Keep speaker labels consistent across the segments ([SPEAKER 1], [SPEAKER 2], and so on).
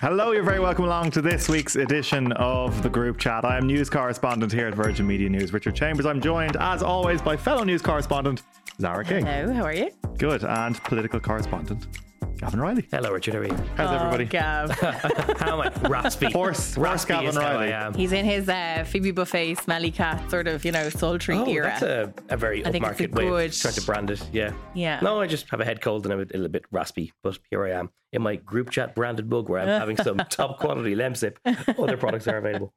[SPEAKER 1] Hello, you're very welcome along to this week's edition of the group chat. I am news correspondent here at Virgin Media News, Richard Chambers. I'm joined, as always, by fellow news correspondent Zara King.
[SPEAKER 2] Hello, how are you?
[SPEAKER 1] Good, and political correspondent Gavan Reilly.
[SPEAKER 3] Hello, Richard. How are you?
[SPEAKER 1] How's everybody?
[SPEAKER 2] Oh, Gav.
[SPEAKER 3] How am I? Raspy.
[SPEAKER 1] Horse, horse
[SPEAKER 3] Raspy
[SPEAKER 1] Gavan
[SPEAKER 3] is how I
[SPEAKER 1] Riley.
[SPEAKER 3] am.
[SPEAKER 2] He's in his uh, Phoebe Buffay smelly cat sort of, you know, sultry
[SPEAKER 3] Oh,
[SPEAKER 2] era.
[SPEAKER 3] that's a, a very
[SPEAKER 2] I think it's a
[SPEAKER 3] upmarket way
[SPEAKER 2] good-
[SPEAKER 3] of trying to brand it. Yeah.
[SPEAKER 2] Yeah.
[SPEAKER 3] No, I just have a head cold and I'm a little bit raspy, but here I am in my group chat branded mug where I'm having some top quality Lemsip. Other products are available.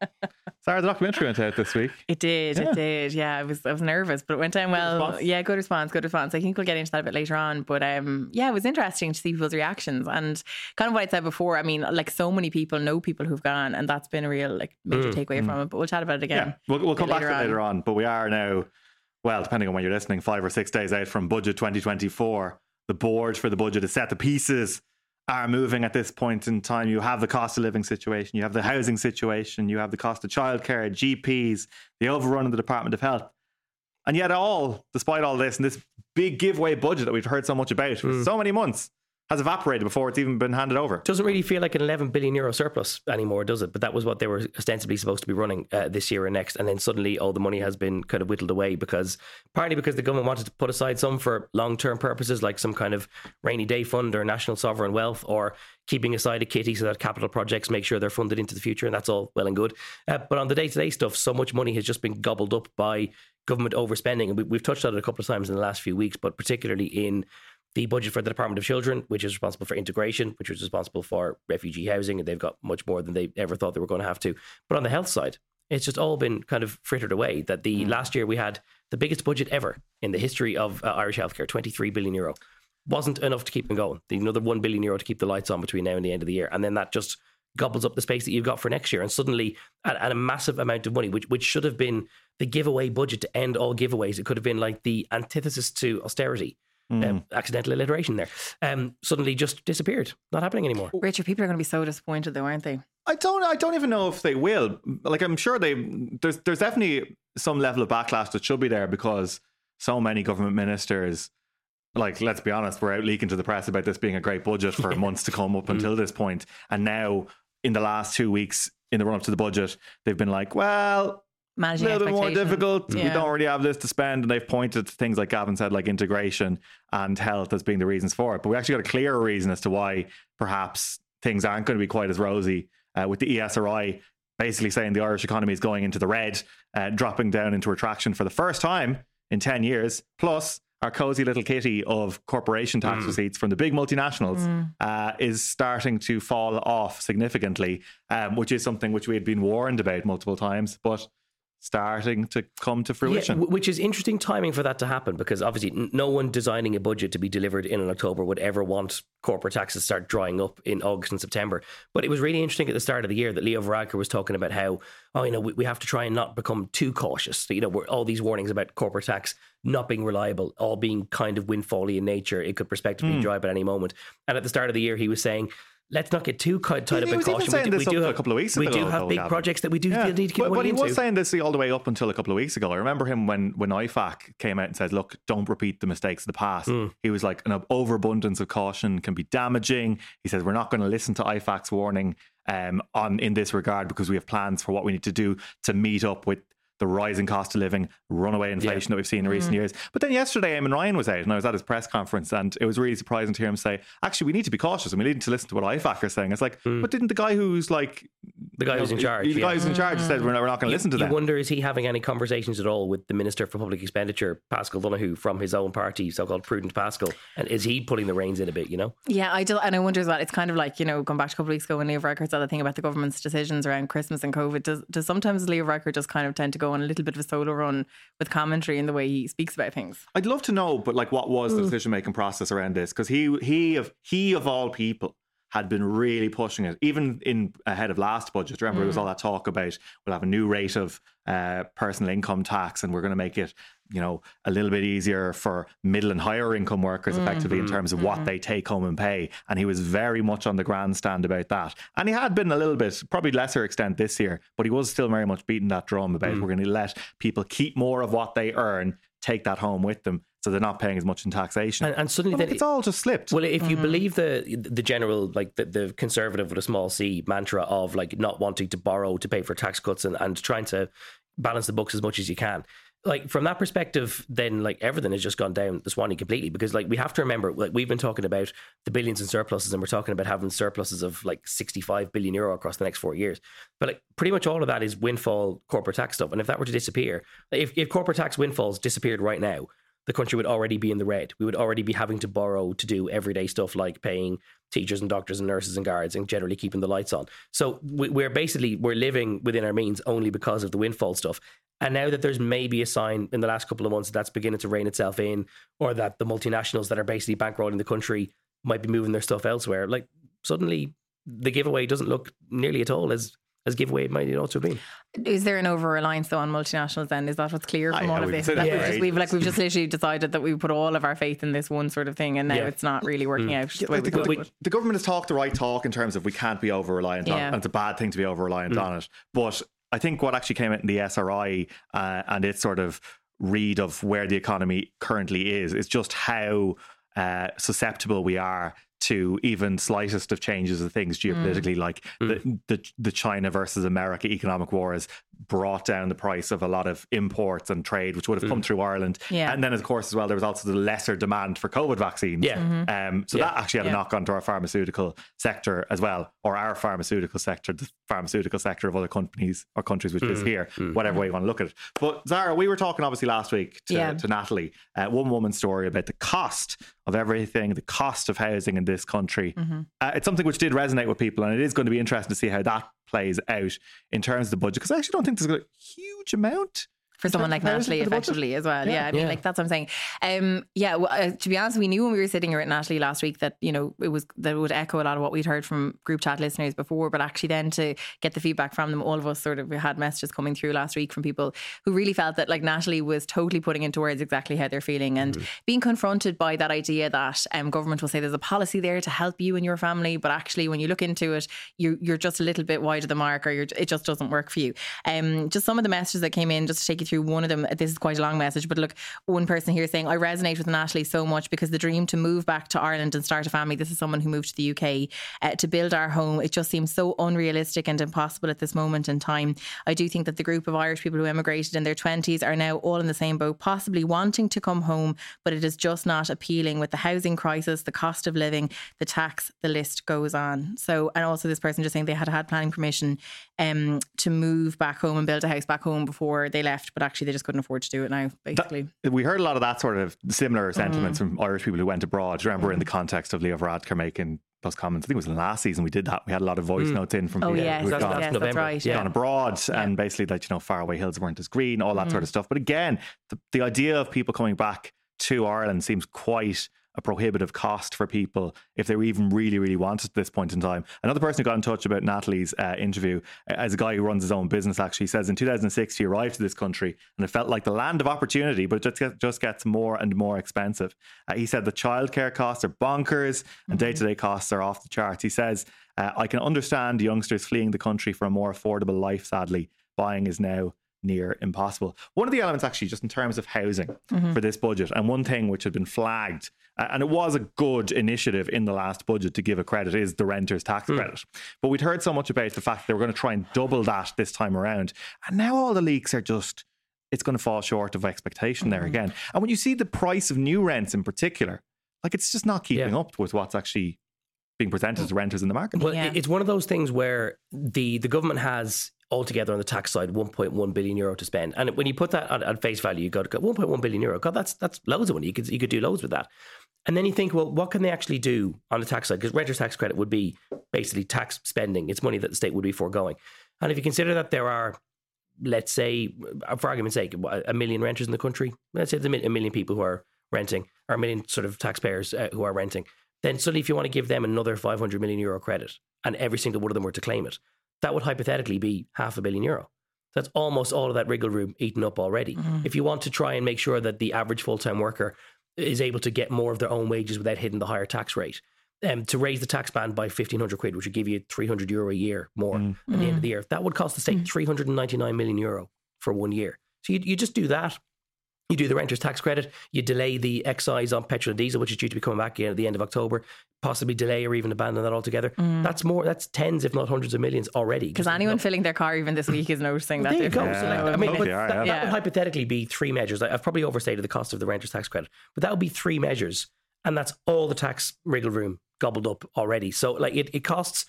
[SPEAKER 1] Zara, the documentary went out this week.
[SPEAKER 2] It did,
[SPEAKER 1] Yeah.
[SPEAKER 2] it did. Yeah, I was I was nervous, but it went down well.
[SPEAKER 1] response.
[SPEAKER 2] Yeah, good response, good response. I think we'll get into that a bit later on. But um yeah, it was interesting to see people's reactions and kind of what I said before. I mean, like so many people know people who've gone and that's been a real like major mm, takeaway mm. from it. But we'll chat about it again.
[SPEAKER 1] Yeah, we'll, we'll come back to it
[SPEAKER 2] later
[SPEAKER 1] later on, but we are now, well, depending on when you're listening, five or six days out from budget 2024. The board for the budget is set. The pieces are moving at this point in time. You have the cost of living situation, you have the housing situation, you have the cost of childcare, GPs, the overrun of the Department of Health. And yet, all, despite all this, and this big giveaway budget that we've heard so much about for mm. so many months, has evaporated before it's even been handed over.
[SPEAKER 3] Doesn't really feel like an 11 billion euro surplus anymore, does it? But that was what they were ostensibly supposed to be running uh, this year and next. And then suddenly all the money has been kind of whittled away because partly because the government wanted to put aside some for long term purposes, like some kind of rainy day fund or national sovereign wealth, or keeping aside a kitty so that capital projects make sure they're funded into the future. And that's all well and good. Uh, but on the day to day stuff, so much money has just been gobbled up by government overspending. And we, we've touched on it a couple of times in the last few weeks, but particularly in the budget for the Department of Children, which is responsible for integration, which is responsible for refugee housing, and they've got much more than they ever thought they were going to have to. But on the health side, it's just all been kind of frittered away. That the last year we had the biggest budget ever in the history of uh, Irish healthcare, 23 billion euro. Wasn't enough to keep them going. The another 1 billion euro to keep the lights on between now and the end of the year. And then that just gobbles up the space that you've got for next year. And suddenly, at, at a massive amount of money, which, which should have been the giveaway budget to end all giveaways, it could have been like the antithesis to austerity. Um, accidental alliteration there. Um, suddenly just disappeared. Not happening anymore.
[SPEAKER 2] Richard, people are gonna be so disappointed though, aren't they?
[SPEAKER 1] I don't. I don't even know if they will. Like, I'm sure they. There's. There's definitely some level of backlash that should be there because so many government ministers, like, let's be honest, were out leaking to the press about this being a great budget for months to come up until this point, and now in the last two weeks in the run up to the budget, they've been like, well. A little bit more
[SPEAKER 2] expectations.
[SPEAKER 1] difficult. We don't really have this to spend, and they've pointed to things like Gavan said, like integration and health as being the reasons for it. But we actually got a clearer reason as to why perhaps things aren't going to be quite as rosy uh, with the ESRI basically saying the Irish economy is going into the red, uh, dropping down into retraction for the first time in 10 years. Plus, our cozy little kitty of corporation tax receipts from the big multinationals uh, is starting to fall off significantly, um, which is something which we had been warned about multiple times, but starting to come to fruition.
[SPEAKER 3] Yeah, which is interesting timing for that to happen because obviously no one designing a budget to be delivered in October would ever want corporate taxes to start drying up in August and September. But it was really interesting at the start of the year that Leo Varadkar was talking about how, oh, you know, we, we have to try and not become too cautious. You know, we're, all these warnings about corporate tax not being reliable, all being kind of windfally in nature. It could prospectively
[SPEAKER 1] hmm.
[SPEAKER 3] dry up at any moment. And at the start of the year, he was saying, let's not get too tied up in caution.
[SPEAKER 1] saying
[SPEAKER 3] do-
[SPEAKER 1] up
[SPEAKER 3] do
[SPEAKER 1] a couple of weeks
[SPEAKER 3] we do have big projects that we do
[SPEAKER 1] Yeah.
[SPEAKER 3] need to keep
[SPEAKER 1] but, but he
[SPEAKER 3] into.
[SPEAKER 1] was saying this all the way up until a couple of weeks ago. I remember him when when IFAC came out and said, "Look, don't repeat the mistakes of the past."
[SPEAKER 3] Mm.
[SPEAKER 1] He was like, "An overabundance of caution can be damaging." He says, "We're not going to listen to IFAC's warning um, on in this regard because we have plans for what we need to do to meet up with." The rising cost of living, runaway inflation that we've seen in mm-hmm. recent years. But then yesterday, Eamon Ryan was out and I was at his press conference, and it was really surprising to hear him say, actually, we need to be cautious and we need to listen to what IFAC are saying. It's like, mm. but didn't the guy who's like
[SPEAKER 3] The guy
[SPEAKER 1] you
[SPEAKER 3] who's in charge,
[SPEAKER 1] The
[SPEAKER 3] yeah.
[SPEAKER 1] guy who's in charge said we're not, we're not going to listen to
[SPEAKER 3] you
[SPEAKER 1] them.
[SPEAKER 3] wonder is he having any conversations at all with the Minister for Public Expenditure, Paschal Donohoe, from his own party, so-called Prudent Paschal, and is he putting the reins in a bit? You know,
[SPEAKER 2] Yeah, I do, and I wonder as well. It's kind of like you know, going back a couple of weeks ago when Leo Varadkar said the thing about the government's decisions around Christmas and COVID. Does does sometimes Leo Varadkar just kind of tend to go on a little bit of a solo run with commentary in the way he speaks about things?
[SPEAKER 1] I'd love to know, but like, what was the mm. decision making process around this? Because he he of he of all people had been really pushing it, even in ahead of last budget. Remember, there was all mm. that talk about we'll have a new rate of uh, personal income tax, and we're going to make it, you know, a little bit easier for middle and higher income workers, mm-hmm. effectively in terms of what mm-hmm. they take home and pay. And he was very much on the grandstand about that, and he had been a little bit, probably lesser extent this year, but he was still very much beating that drum about mm. we're going to let people keep more of what they earn, take that home with them, so they're not paying as much in taxation.
[SPEAKER 3] and, and suddenly
[SPEAKER 1] Well,
[SPEAKER 3] then
[SPEAKER 1] it's all just slipped.
[SPEAKER 3] Well, if you
[SPEAKER 2] Mm-hmm.
[SPEAKER 3] believe the the general like the, the conservative with a small c mantra of like not wanting to borrow to pay for tax cuts and, and trying to balance the books as much as you can, like from that perspective, then like everything has just gone down the Swanee completely because like we have to remember like we've been talking about the billions in surpluses and we're talking about having surpluses of like sixty five billion euro across the next four years, but like pretty much all of that is windfall corporate tax stuff, and if that were to disappear, if if corporate tax windfalls disappeared right now the country would already be in the red. We would already be having to borrow to do everyday stuff like paying teachers and doctors and nurses and guards and generally keeping the lights on. So we- we're basically we're living within our means only because of the windfall stuff. And now that there's maybe a sign in the last couple of months that that's beginning to rein itself in, or that the multinationals that are basically bankrolling the country might be moving their stuff elsewhere, like suddenly the giveaway doesn't look nearly at all as as giveaway it might also have been.
[SPEAKER 2] Is there an over reliance though on multinationals? Then is that what's clear from
[SPEAKER 1] I- I
[SPEAKER 2] all of this?
[SPEAKER 1] say
[SPEAKER 2] That
[SPEAKER 1] that,
[SPEAKER 2] we've, just, we've like we've just literally decided that we put all of our faith in this one sort of thing, and now
[SPEAKER 3] Yeah.
[SPEAKER 2] it's not really working out the
[SPEAKER 1] Like the,
[SPEAKER 2] thought
[SPEAKER 1] the-
[SPEAKER 2] it
[SPEAKER 1] the government has talked the right talk in terms of we can't be over reliant on it, and it's a bad thing to be over reliant on it. But I think what actually came out in the ESRI uh, and its sort of read of where the economy currently is is just how uh, susceptible we are to even slightest of changes of things hmm. geopolitically, like the, hmm. the the China versus America economic war has brought down the price of a lot of imports and trade, which would have come through Ireland.
[SPEAKER 2] Yeah.
[SPEAKER 1] And then, of course, as well, there was also the lesser demand for COVID vaccines.
[SPEAKER 3] Yeah.
[SPEAKER 1] Um, so
[SPEAKER 3] Yeah.
[SPEAKER 1] that actually had
[SPEAKER 2] Yeah.
[SPEAKER 1] a knock on to our pharmaceutical sector as well, or our pharmaceutical sector, the pharmaceutical sector of other companies or countries which
[SPEAKER 3] Mm.
[SPEAKER 1] is here, whatever way you want to look at it. But Zara, we were talking obviously last week to,
[SPEAKER 2] Yeah.
[SPEAKER 1] to Natalie, uh, one woman's story about the cost of everything, the cost of housing in this country.
[SPEAKER 2] Mm-hmm.
[SPEAKER 1] Uh, it's something which did resonate with people, and it is going to be interesting to see how that plays out in terms of the budget, because I actually don't think there's a huge amount.
[SPEAKER 2] For someone like
[SPEAKER 1] terms of housing
[SPEAKER 2] Natalie,
[SPEAKER 1] for the budget.
[SPEAKER 2] effectively as well.
[SPEAKER 1] Yeah.
[SPEAKER 2] Yeah, I mean,
[SPEAKER 3] Yeah.
[SPEAKER 2] like that's what I'm saying. Um, yeah, well, uh, to be honest, we knew when we were sitting here at Natalie last week that you know it was that it would echo a lot of what we'd heard from group chat listeners before. But actually, then to get the feedback from them, all of us sort of had messages coming through last week from people who really felt that like Natalie was totally putting into words exactly how they're feeling and being confronted by that idea that um, government will say there's a policy there to help you and your family, but actually when you look into it, you you're just a little bit wide of the mark, or you're, it just doesn't work for you. Um, just some of the messages that came in, just to take you through one of them. This is quite a long message, but look, one person here saying, I resonate with Natalie so much because the dream to move back to Ireland and start a family, this is someone who moved to the UK uh, to build our home. It just seems so unrealistic and impossible at this moment in time. I do think that the group of Irish people who emigrated in their 20s are now all in the same boat, possibly wanting to come home, but it is just not appealing with the housing crisis, the cost of living, the tax, the list goes on. So, and also this person just saying they had had planning permission um, to move back home and build a house back home before they left, but actually they just couldn't afford to do it now, basically.
[SPEAKER 1] We heard a lot of that sort of
[SPEAKER 2] Mm.
[SPEAKER 1] similar sentiments from Irish people who went abroad. Remember in the context of Leo Varadkar making those comments? I think it was in last season we did that. We had a lot of voice notes in from
[SPEAKER 2] Oh,
[SPEAKER 1] people
[SPEAKER 2] yes,
[SPEAKER 1] who had gone,
[SPEAKER 2] yes, that's right.
[SPEAKER 3] Yeah.
[SPEAKER 1] gone abroad and basically like, you know, faraway hills weren't as green, all that sort of stuff. But again, the, the idea of people coming back to Ireland seems quite a prohibitive cost for people if they even really, really want it at this point in time. Another person who got in touch about Natalie's uh, interview, uh, as a guy who runs his own business, actually says in 2006 he arrived to this country and it felt like the land of opportunity, but it just, just gets more and more expensive. Uh, he said the childcare costs are bonkers and day to day costs are off the charts. He says, uh, I can understand youngsters fleeing the country for a more affordable life, sadly. Buying is now near impossible. One of the elements, actually, just in terms of housing for this budget, and one thing which had been flagged, uh, and it was a good initiative in the last budget to give a credit, is the renters' tax credit. But we'd heard so much about the fact that they were going to try and double that this time around. And now all the leaks are just, it's going to fall short of expectation there again. And when you see the price of new rents in particular, like it's just not keeping
[SPEAKER 3] Yeah.
[SPEAKER 1] up with what's actually being presented to renters in the market.
[SPEAKER 3] Well,
[SPEAKER 2] Yeah.
[SPEAKER 3] it's one of those things where the the government has altogether on the tax side 1.1 billion euro to spend, and when you put that at, at face value, you got 1.1 billion euro. God, that's that's loads of money. You could you could do loads with that. And then you think, well, what can they actually do on the tax side? Because renters tax credit would be basically tax spending. It's money that the state would be foregoing. And if you consider that there are, let's say, for argument's sake, a million renters in the country, let's say a million people who are renting, or a million sort of taxpayers uh, who are renting, then suddenly if you want to give them another 500 million euro credit and every single one of them were to claim it, that would hypothetically be half a billion euro. That's almost all of that wriggle room eaten up already. Mm-hmm. If you want to try and make sure that the average full time worker is able to get more of their own wages without hitting the higher tax rate, um, to raise the tax band by 1500 quid, which would give you 300 euro a year more mm. at the end of mm. the year, that would cost the state mm. 399 million euro for one year. So you, you just do that. You do the renter's tax credit. You delay the excise on petrol and diesel, which is due to be coming back again at the end of October. Possibly delay or even abandon that altogether. That's more. That's tens, if not hundreds of millions already.
[SPEAKER 2] Because anyone filling their car even this week is noticing that
[SPEAKER 3] there you go.
[SPEAKER 2] difference.
[SPEAKER 3] So like, I mean,
[SPEAKER 1] Okay,
[SPEAKER 3] but that,
[SPEAKER 1] yeah.
[SPEAKER 3] that would hypothetically be three measures. I've probably overstated the cost of the renter's tax credit, but that would be three measures, and that's all the tax wriggle room gobbled up already. So like it, it costs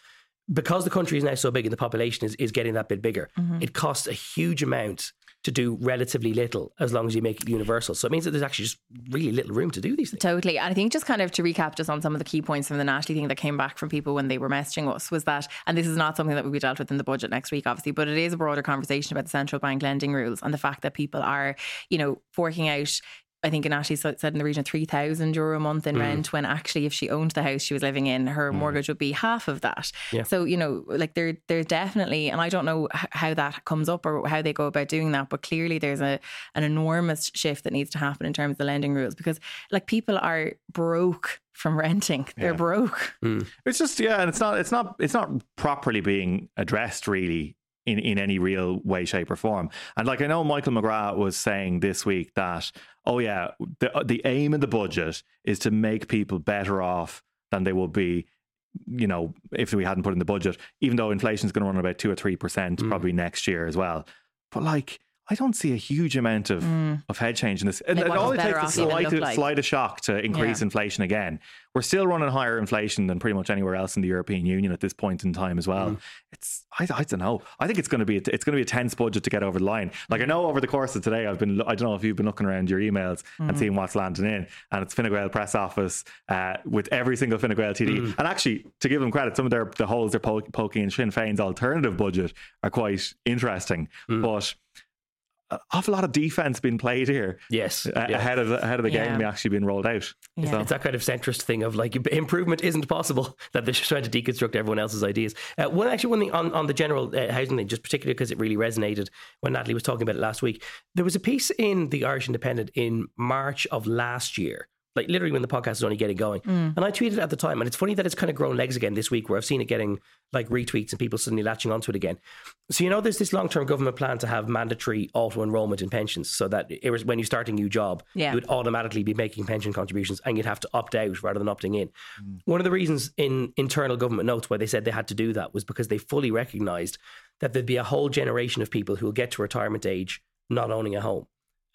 [SPEAKER 3] because the country is now so big and the population is, is getting that bit bigger.
[SPEAKER 2] Mm-hmm.
[SPEAKER 3] It costs a huge amount to do relatively little as long as you make it universal. So it means that there's actually just really little room to do these things.
[SPEAKER 2] Totally. And I think just kind of to recap just on some of the key points from the Natalie thing that came back from people when they were messaging us was that, and this is not something that will be dealt with in the budget next week, obviously, but it is a broader conversation about the central bank lending rules and the fact that people are, you know, forking out I think Natalie said in the region of 3,000 euro a month
[SPEAKER 3] Mm.
[SPEAKER 2] in rent when actually if she owned the house she was living in, her mortgage would be half of that.
[SPEAKER 3] Yeah.
[SPEAKER 2] So, you know, like there, there's definitely, and I don't know how that comes up or how they go about doing that, but clearly there's a an enormous shift that needs to happen in terms of the lending rules because like people are broke from renting. They're
[SPEAKER 1] Yeah.
[SPEAKER 2] broke.
[SPEAKER 1] It's just yeah, and it's not it's not it's not properly being addressed really in, in any real way, shape, or form. And like I know Michael McGrath was saying this week that oh yeah, the uh, the aim of the budget is to make people better off than they would be. You know, if we hadn't put in the budget, even though inflation is going to run about two or three percent mm. probably next year as well. But like, I don't see a huge amount of of head change in this. And,
[SPEAKER 2] Like,
[SPEAKER 1] and all it
[SPEAKER 2] better
[SPEAKER 1] takes is a slight,
[SPEAKER 2] look like?
[SPEAKER 1] slight a shock to increase
[SPEAKER 2] Yeah.
[SPEAKER 1] inflation again. We're still running higher inflation than pretty much anywhere else in the European Union at this point in time as well. Mm. It's I, I don't know. I think it's going to be a, it's going to be a tense budget to get over the line. Like I know over the course of today, I've been I don't know if you've been looking around your emails and seeing what's landing in, and it's Fine Gael press office uh, with every single Fine Gael TD. Mm. And actually, to give them credit, some of their the holes they're poking in Sinn Féin's alternative budget are quite interesting, mm. but. An awful lot of defense being played here
[SPEAKER 3] Yes.
[SPEAKER 1] uh,
[SPEAKER 3] yeah.
[SPEAKER 1] ahead of the, ahead of the
[SPEAKER 2] Yeah.
[SPEAKER 1] game actually being rolled out.
[SPEAKER 2] Yeah.
[SPEAKER 1] So-
[SPEAKER 3] It's that kind of centrist thing of like improvement isn't possible that they're just trying to deconstruct everyone else's ideas. Uh, one actually one thing on, on the general uh, housing thing, just particularly because it really resonated when Natalie was talking about it last week. There was a piece in the Irish Independent in March of last year. Like literally when the podcast is only getting going. Mm. And I tweeted at the time, and it's funny that it's kind of grown legs again this week where I've seen it getting like retweets and people suddenly latching onto it again. So you know there's this long term government plan to have mandatory auto enrollment in pensions so that it was when you start a new job,
[SPEAKER 2] Yeah.
[SPEAKER 3] you would automatically be making pension contributions and you'd have to opt out rather than opting in. Mm. One of the reasons in internal government notes why they said they had to do that was because they fully recognized that there'd be a whole generation of people who will get to retirement age not owning a home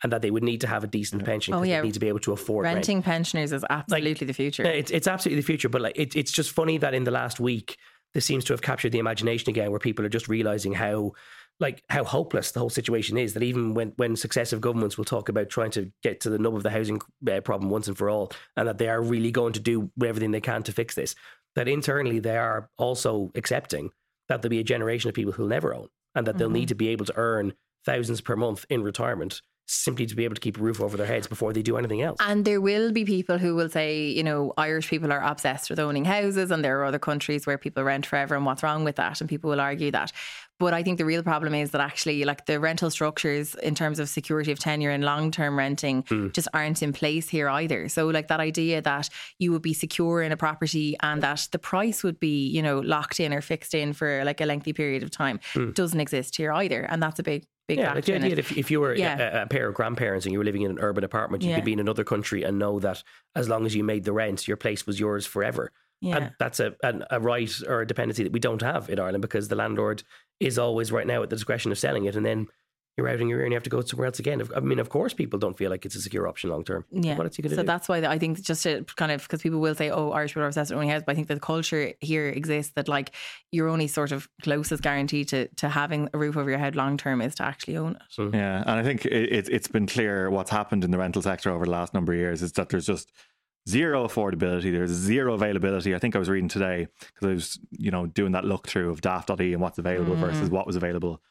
[SPEAKER 3] and that they would need to have a decent pension
[SPEAKER 2] Oh,
[SPEAKER 3] because
[SPEAKER 2] yeah.
[SPEAKER 3] they need to be able to afford rent.
[SPEAKER 2] Renting pensioners is absolutely the future.
[SPEAKER 3] Yeah, it's, it's absolutely the future, but like it, it's just funny that in the last week this seems to have captured the imagination again, where people are just realizing how like how hopeless the whole situation is. That even when when successive governments will talk about trying to get to the nub of the housing uh, problem once and for all, and that they are really going to do everything they can to fix this, that internally they are also accepting that there'll be a generation of people who'll never own, and that they'll need to be able to earn thousands per month in retirement simply to be able to keep a roof over their heads before they do anything else.
[SPEAKER 2] And there will be people who will say, you know, Irish people are obsessed with owning houses, and there are other countries where people rent forever, and what's wrong with that? And people will argue that. But I think the real problem is that actually, like the rental structures in terms of security of tenure and long term renting hmm. just aren't in place here either. So, like that idea that you would be secure in a property and that the price would be, you know, locked in or fixed in for like a lengthy period of time hmm. doesn't exist here either. And that's a big, big
[SPEAKER 3] Yeah, like the idea if, if you were
[SPEAKER 2] Yeah.
[SPEAKER 3] a, a pair of grandparents and you were living in an urban apartment, you
[SPEAKER 2] Yeah.
[SPEAKER 3] could be in another country and know that as long as you made the rent, your place was yours forever.
[SPEAKER 2] Yeah.
[SPEAKER 3] And that's a, a, a right or a dependency that we don't have in Ireland because the landlord is always right now at the discretion of selling it. And then you're out in your ear and you have to go somewhere else again. I mean, of course, people don't feel like it's a secure option long term.
[SPEAKER 2] Yeah.
[SPEAKER 3] What else you going to
[SPEAKER 2] so
[SPEAKER 3] do?
[SPEAKER 2] that's why I think just to kind of because people will say, "Oh, Irish people are obsessed with owning houses," but I think the culture here exists that like your only sort of closest guarantee to to having a roof over your head long term is to actually own it. Mm-hmm.
[SPEAKER 1] Yeah, and I think it, it, it's been clear what's happened in the rental sector over the last number of years is that there's just zero affordability. There's zero availability. I think I was reading today because I was, you know, doing that look through of daft.ie and what's available versus mm-hmm. what was available,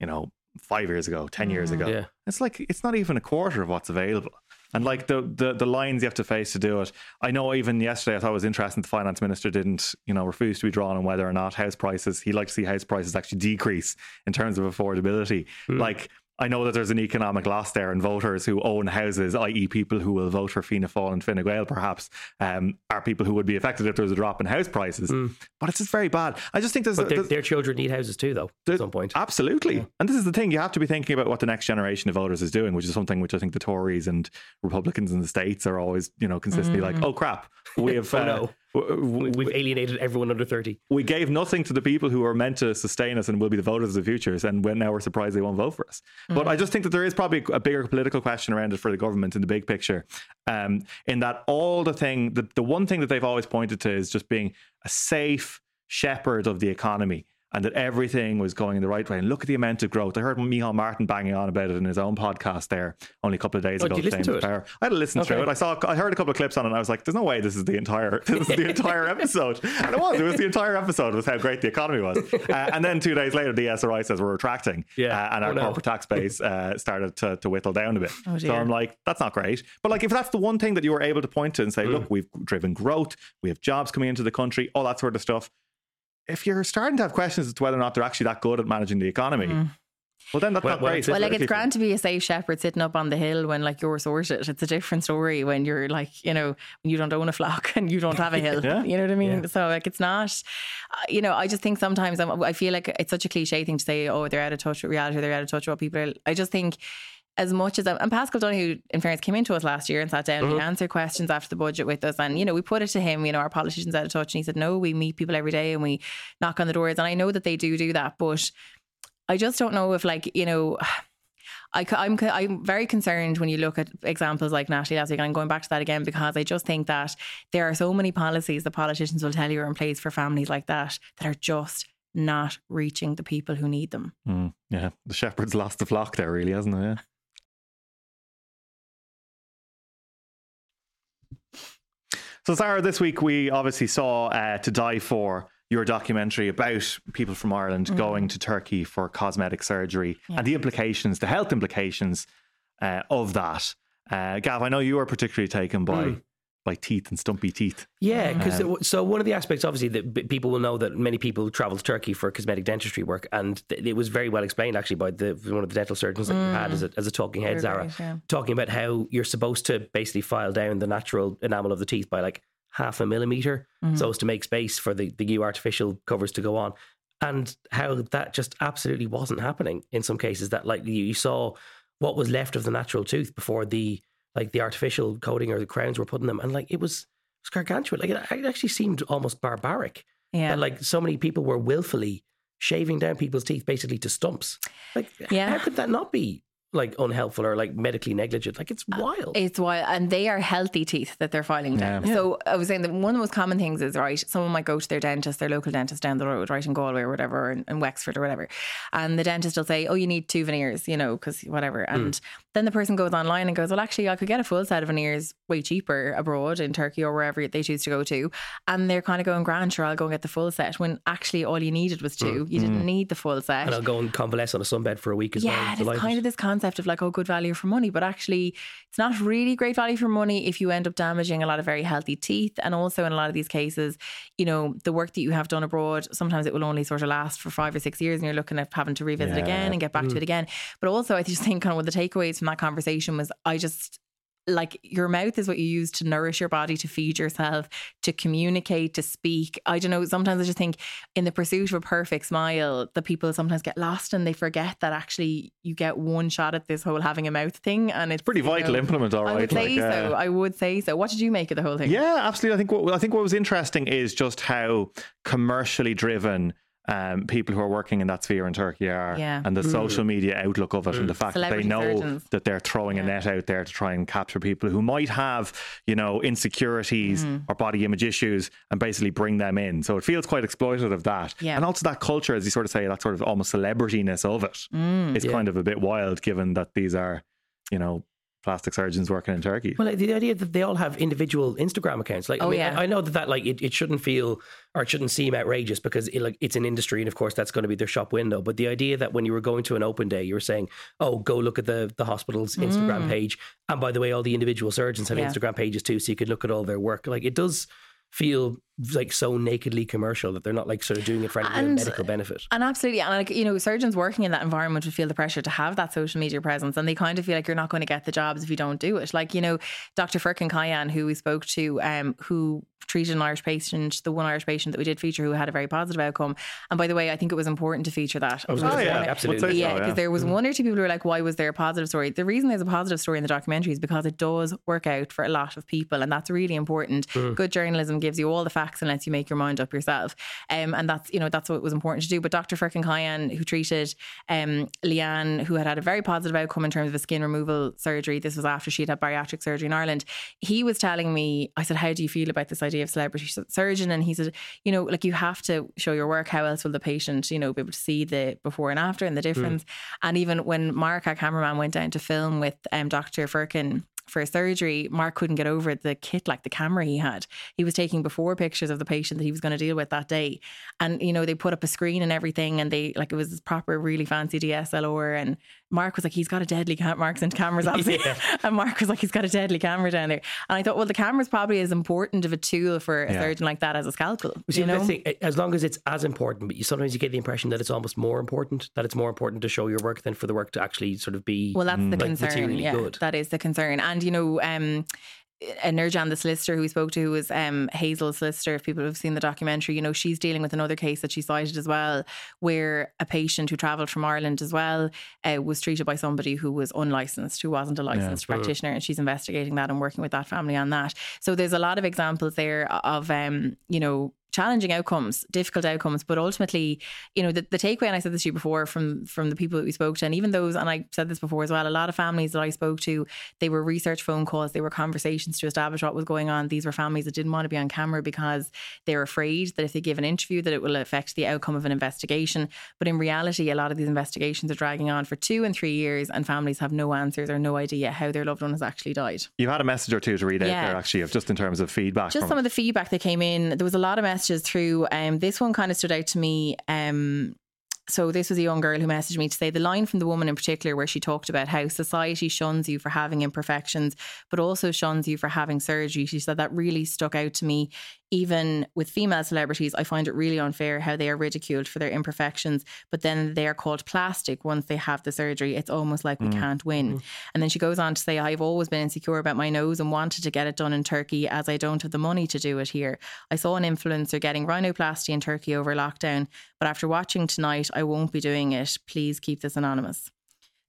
[SPEAKER 1] you know, five years ago, 10 years mm. ago.
[SPEAKER 3] Yeah.
[SPEAKER 1] It's like, it's not even a quarter of what's available. And like the, the the lines you have to face to do it. I know even yesterday I thought it was interesting the finance minister didn't, you know, refuse to be drawn on whether or not house prices, he'd like to see house prices actually decrease in terms of affordability. Mm. Like I know that there's an economic loss there, and voters who own houses, i.e., people who will vote for Fianna Fáil and Fine Gael, perhaps, um, are people who would be affected if there was a drop in house prices. But it's just very bad. I just think there's,
[SPEAKER 3] but their,
[SPEAKER 1] there's
[SPEAKER 3] their children need houses too, though, at some point.
[SPEAKER 1] Absolutely. And this is the thing, you have to be thinking about what the next generation of voters is doing, which is something which I think the Tories and Republicans in the States are always, you know, consistently like, oh crap, we have.
[SPEAKER 3] Oh,
[SPEAKER 1] uh,
[SPEAKER 3] no. We've alienated everyone under 30.
[SPEAKER 1] we gave nothing to the people who are meant to sustain us and will be the voters of the futures, and now we're surprised they won't vote for us. But I just think that there is probably a bigger political question around it for the government in the big picture, um, in that all the thing, the, the one thing that they've always pointed to is just being a safe shepherd of the economy. And that everything was going in the right way. And look at the amount of growth. I heard Micheál Martin banging on about it in his own podcast there only a couple of days
[SPEAKER 3] Oh,
[SPEAKER 1] ago.
[SPEAKER 3] did you listen to it?
[SPEAKER 1] Power. I had to listen through it. I saw, I heard a couple of clips on it, and I was like, "There's no way this is the entire, this is the entire episode." And it was. It was the entire episode was how great the economy was. Uh, and then two days later, the ESRI says we're retracting,
[SPEAKER 3] Yeah.
[SPEAKER 1] uh, and our
[SPEAKER 3] Oh, no.
[SPEAKER 1] corporate tax base uh, started to, to whittle down a bit.
[SPEAKER 2] Oh,
[SPEAKER 1] so. I'm like, that's not great. But like, if that's the one thing that you were able to point to and
[SPEAKER 3] Mm.
[SPEAKER 1] say, "Look, we've driven growth, we have jobs coming into the country, all that sort of stuff." If you're starting to have questions as to whether or not they're actually that good at managing the economy, well, then that's
[SPEAKER 3] Well-
[SPEAKER 1] not
[SPEAKER 3] well,
[SPEAKER 1] great.
[SPEAKER 3] it's-
[SPEAKER 2] Well, like it's grand to be a safe shepherd sitting up on the hill when like you're sorted. It's a different story when you're like, you know, when you don't own a flock and you don't have a hill.
[SPEAKER 1] Yeah.
[SPEAKER 2] You know what I mean?
[SPEAKER 3] Yeah.
[SPEAKER 2] So like it's not, uh, you know, I just think sometimes I'm, I feel like it's such a cliche thing to say, oh, they're out of touch with reality, they're out of touch with what people are. I just think as much as and Paschal Donohoe, in fairness, came into us last year and sat down. and He answered questions after the budget with us, and you know we put it to him. You know our politicians out of touch, and he said, "No, we meet people every day and we knock on the doors." And I know that they do do that, but I just don't know if like you know. I, am I'm very concerned when you look at examples like Natalie last week, and I'm going back to that again because I just think that there are so many policies that politicians will tell you are in place for families like that that are just not reaching the people who need them.
[SPEAKER 1] Mm, yeah, the shepherd's lost the flock there, really, hasn't it? Yeah. So, Zara, this week we obviously saw uh, To Die For, your documentary about people from Ireland going to Turkey for cosmetic surgery and the implications, the health implications uh, of that. Uh, Gav, I know you were particularly taken by, by teeth and stumpy teeth.
[SPEAKER 3] Yeah, because um, so one of the aspects, obviously, that b- people will know that many people travel to Turkey for cosmetic dentistry work, and th- it was very well explained actually by the one of the dental surgeons that you had as mm. a, as a talking head, Zara,
[SPEAKER 2] great, yeah.
[SPEAKER 3] talking about how you're supposed to basically file down the natural enamel of the teeth by like half a millimeter, mm-hmm. so as to make space for the the new artificial covers to go on, and how that just absolutely wasn't happening in some cases. That like you, you saw what was left of the natural tooth before the like the artificial coating or the crowns were putting them, and like it was it was gargantuan. Like it, it actually seemed almost barbaric.
[SPEAKER 2] Yeah.
[SPEAKER 3] That like so many people were willfully shaving down people's teeth basically to stumps. Like
[SPEAKER 2] Yeah.
[SPEAKER 3] how could that not be like unhelpful or like medically negligent? Like it's uh, wild.
[SPEAKER 2] It's wild, and they are healthy teeth that they're filing down.
[SPEAKER 1] Yeah.
[SPEAKER 2] So I was saying that one of the most common things is right. Someone might go to their dentist, their local dentist down the road, right in Galway or whatever, or in, in Wexford or whatever, and the dentist will say, "Oh, you need two veneers," you know, because whatever.
[SPEAKER 3] Hmm.
[SPEAKER 2] And then the person goes online and goes, "Well, actually, I could get a full set of veneers way cheaper abroad in Turkey or wherever they choose to go to," and they're kind of going, "Grand, sure, I'll go and get the full set." When actually, all you needed was two. Hmm. You didn't hmm. need the full set.
[SPEAKER 3] And I'll go and convalesce on a sunbed for a week as well.
[SPEAKER 2] Yeah, it's kind of this concept of like, oh, good value for money, but actually, it's not really great value for money if you end up damaging a lot of very healthy teeth. And also, in a lot of these cases, you know, the work that you have done abroad, sometimes it will only sort of last for five or six years, and you're looking at having to revisit
[SPEAKER 1] Yeah.
[SPEAKER 2] again and get back
[SPEAKER 3] Mm.
[SPEAKER 2] to it again. But also, I just think kind of one of the takeaways from that conversation was I just like your mouth is what you use to nourish your body, to feed yourself, to communicate, to speak. I don't know. Sometimes I just think in the pursuit of a perfect smile, the people sometimes get lost and they forget that actually you get one shot at this whole having a mouth thing, and it's
[SPEAKER 1] Pretty vital
[SPEAKER 2] know,
[SPEAKER 1] implement, all
[SPEAKER 2] I would say
[SPEAKER 1] like, uh,
[SPEAKER 2] so. I would say so. What did you make of the whole thing?
[SPEAKER 1] Yeah, absolutely. I think what I think what was interesting is just how commercially driven um, people who are working in that sphere in Turkey are,
[SPEAKER 2] Yeah.
[SPEAKER 1] and the social media outlook of it, and the fact that they know
[SPEAKER 2] surgeons.
[SPEAKER 1] that they're throwing a net out there to try and capture people who might have, you know, insecurities
[SPEAKER 2] Mm-hmm.
[SPEAKER 1] or body image issues, and basically bring them in. So it feels quite exploitative of that,
[SPEAKER 2] Yeah.
[SPEAKER 1] and also that culture, as you sort of say, that sort of almost celebrityness of it,
[SPEAKER 2] Mm.
[SPEAKER 1] is
[SPEAKER 3] Yeah.
[SPEAKER 1] kind of a bit wild, given that these are, you know, plastic surgeons working in Turkey.
[SPEAKER 3] Well, like, the idea that they all have individual Instagram accounts, like, I,
[SPEAKER 2] Oh,
[SPEAKER 3] mean,
[SPEAKER 2] yeah.
[SPEAKER 3] I, I know that that like it, it shouldn't feel or it shouldn't seem outrageous because it, like it's an industry, and of course that's going to be their shop window. But the idea that when you were going to an open day, you were saying, "Oh, go look at the the hospital's Instagram page," and by the way, all the individual surgeons have
[SPEAKER 2] Mm. Yeah.
[SPEAKER 3] Instagram pages too, so you could look at all their work. Like it does feel like so nakedly commercial that they're not like sort of doing it for any
[SPEAKER 2] And-
[SPEAKER 3] medical benefit.
[SPEAKER 2] And absolutely, and like you know, surgeons working in that environment would feel the pressure to have that social media presence, and they kind of feel like you're not going to get the jobs if you don't do it. Like you know, Dr. Furkan Kyan, who we spoke to, um, who treated an Irish patient, the one Irish patient that we did feature, who had a very positive outcome. And by the way, I think it was important to feature that.
[SPEAKER 3] I was
[SPEAKER 1] Oh,
[SPEAKER 3] gonna
[SPEAKER 1] yeah.
[SPEAKER 3] absolutely.
[SPEAKER 2] Yeah,
[SPEAKER 1] so,
[SPEAKER 2] because
[SPEAKER 1] yeah.
[SPEAKER 2] there was one or two people who were like, "Why was there a positive story?" The reason there's a positive story in the documentary is because it does work out for a lot of people, and that's really important. Good journalism gives you all the facts and lets you make your mind up yourself, um, and that's you know that's what was important to do. But Dr. Furkan Kayan, who treated um, Leanne, who had had a very positive outcome in terms of a skin removal surgery, this was after she'd had bariatric surgery in Ireland. He was telling me, I said, "How do you feel about this idea of celebrity surgeon?" And he said, "You know, like you have to show your work. How else will the patient, you know, be able to see the before and after and the difference?" And even when Mark, our cameraman, went down to film with um, Dr. Furkan for surgery, Mark couldn't get over the kit, like the camera he had. He was taking before pictures of the patient that he was going to deal with that day. And, you know, they put up a screen and everything, and they, like, it was this proper, really fancy DSLR. And Mark was like, he's got a deadly camera. Mark's into cameras, obviously. And Mark was like, he's got a deadly camera down there. And I thought, well, the camera's probably as important of a tool for a
[SPEAKER 1] Yeah.
[SPEAKER 2] surgeon like that as a scalpel.
[SPEAKER 3] See,
[SPEAKER 2] you know?
[SPEAKER 3] thing, as long as it's as important, but you sometimes you get the impression that it's almost more important, that it's more important to show your work than for the work to actually sort of be.
[SPEAKER 2] Well, that's the
[SPEAKER 3] like,
[SPEAKER 2] concern. Yeah,
[SPEAKER 3] good.
[SPEAKER 2] that is the concern. And you know, um, Nurjan, the solicitor who we spoke to, who was um, Hazel's solicitor. If people have seen the documentary, you know she's dealing with another case that she cited as well, where a patient who travelled from Ireland as well uh, was treated by somebody who was unlicensed, who wasn't a licensed practitioner, and she's investigating that and working with that family on that. So there's a lot of examples there of, um, you know, challenging outcomes, difficult outcomes, but ultimately, you know, the, the takeaway, and I said this to you before from from the people that we spoke to, and even those, and I said this before as well, a lot of families that I spoke to, they were research phone calls, they were conversations to establish what was going on. These were families that didn't want to be on camera because they're afraid that if they give an interview that it will affect the outcome of an investigation. But in reality, a lot of these investigations are dragging on for two and three years, and families have no answers or no idea how their loved one has actually died.
[SPEAKER 1] You had a message or two to read out there, actually, of just in terms of feedback.
[SPEAKER 2] just some
[SPEAKER 1] it.
[SPEAKER 2] of the feedback that came in. There was a lot of messages through. Um, this one kind of stood out to me. Um, so this was a young girl who messaged me to say the line from the woman in particular, where she talked about how society shuns you for having imperfections, but also shuns you for having surgery. She said that really stuck out to me. Even with female celebrities, I find it really unfair how they are ridiculed for their imperfections, but then they are called plastic once they have the surgery. It's almost like we mm. can't win. Mm. And then she goes on to say, I've always been insecure about my nose and wanted to get it done in Turkey as I don't have the money to do it here. I saw an influencer getting rhinoplasty in Turkey over lockdown, but after watching tonight, I won't be doing it. Please keep this anonymous.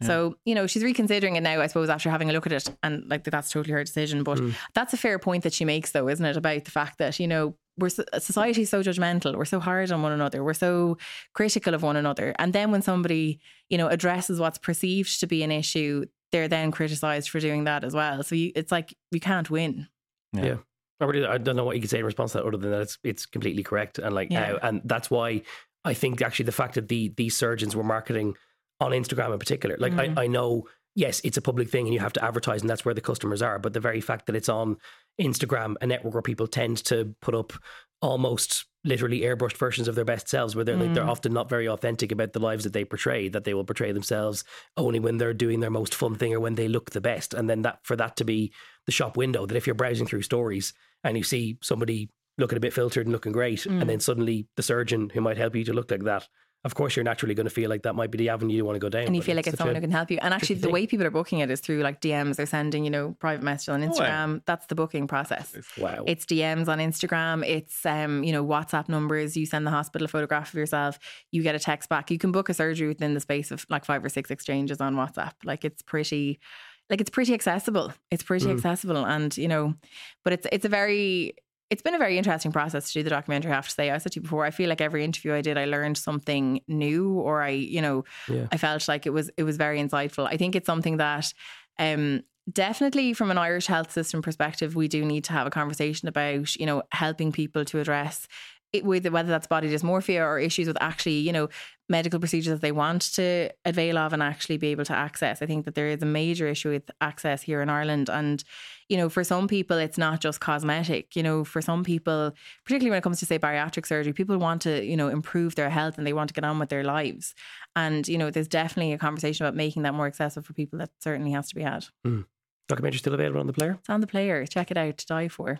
[SPEAKER 2] So, you know, she's reconsidering it now, I suppose, after having a look at it. And like that's totally her decision. But that's a fair point that she makes, though, isn't it? About the fact that, you know, we're so- society is so judgmental. We're so hard on one another. We're so critical of one another. And then when somebody, you know, addresses what's perceived to be an issue, they're then criticized for doing that as well. So you, it's like you can't win.
[SPEAKER 3] Yeah. I really, I don't know what you could say in response to that other than that it's it's completely correct and like
[SPEAKER 2] Yeah.
[SPEAKER 3] uh, and that's why I think actually the fact that the these surgeons were marketing on Instagram in particular, like
[SPEAKER 2] Mm.
[SPEAKER 3] I, I know yes it's a public thing and you have to advertise and that's where the customers are, but the very fact that it's on Instagram, a network where people tend to put up almost literally airbrushed versions of their best selves, where they're like
[SPEAKER 2] Mm.
[SPEAKER 3] they're often not very authentic about the lives that they portray. That they will portray themselves only when they're doing their most fun thing or when they look the best, and then that for that to be the shop window. That if you're browsing through stories and you see somebody looking a bit filtered and looking great,
[SPEAKER 2] Mm.
[SPEAKER 3] and then suddenly the surgeon who might help you to look like that. Of course, you're naturally going to feel like that might be the avenue you want to go down.
[SPEAKER 2] And you feel like it's someone who can help you. And actually, the way people are booking it is through like DMs. They're sending, you know, private messages on
[SPEAKER 1] Oh,
[SPEAKER 2] Instagram. That's the booking process.
[SPEAKER 3] Wow.
[SPEAKER 2] It's DMs on Instagram. It's um, you know, WhatsApp numbers. You send the hospital a photograph of yourself. You get a text back. You can book a surgery within the space of like five or six exchanges on WhatsApp. Like it's pretty, like it's pretty accessible. It's pretty
[SPEAKER 3] Mm.
[SPEAKER 2] accessible, and you know, but it's it's a very it's been a very interesting process to do the documentary. I have to say, I said to you before, I feel like every interview I did, I learned something new, or I, you know,
[SPEAKER 3] Yeah.
[SPEAKER 2] I felt like it was it was very insightful. I think it's something that, um, definitely from an Irish health system perspective, we do need to have a conversation about, you know, helping people to address it with whether that's body dysmorphia or issues with actually, you know, medical procedures that they want to avail of and actually be able to access. I think that there is a major issue with access here in Ireland. And, you know, for some people, it's not just cosmetic. You know, for some people, particularly when it comes to, say, bariatric surgery, people want to, you know, improve their health and they want to get on with their lives. And, you know, there's definitely a conversation about making that more accessible for people that certainly has to be had. Hmm.
[SPEAKER 3] Documentary still available on the player.
[SPEAKER 2] It's on the player. Check it out to die for.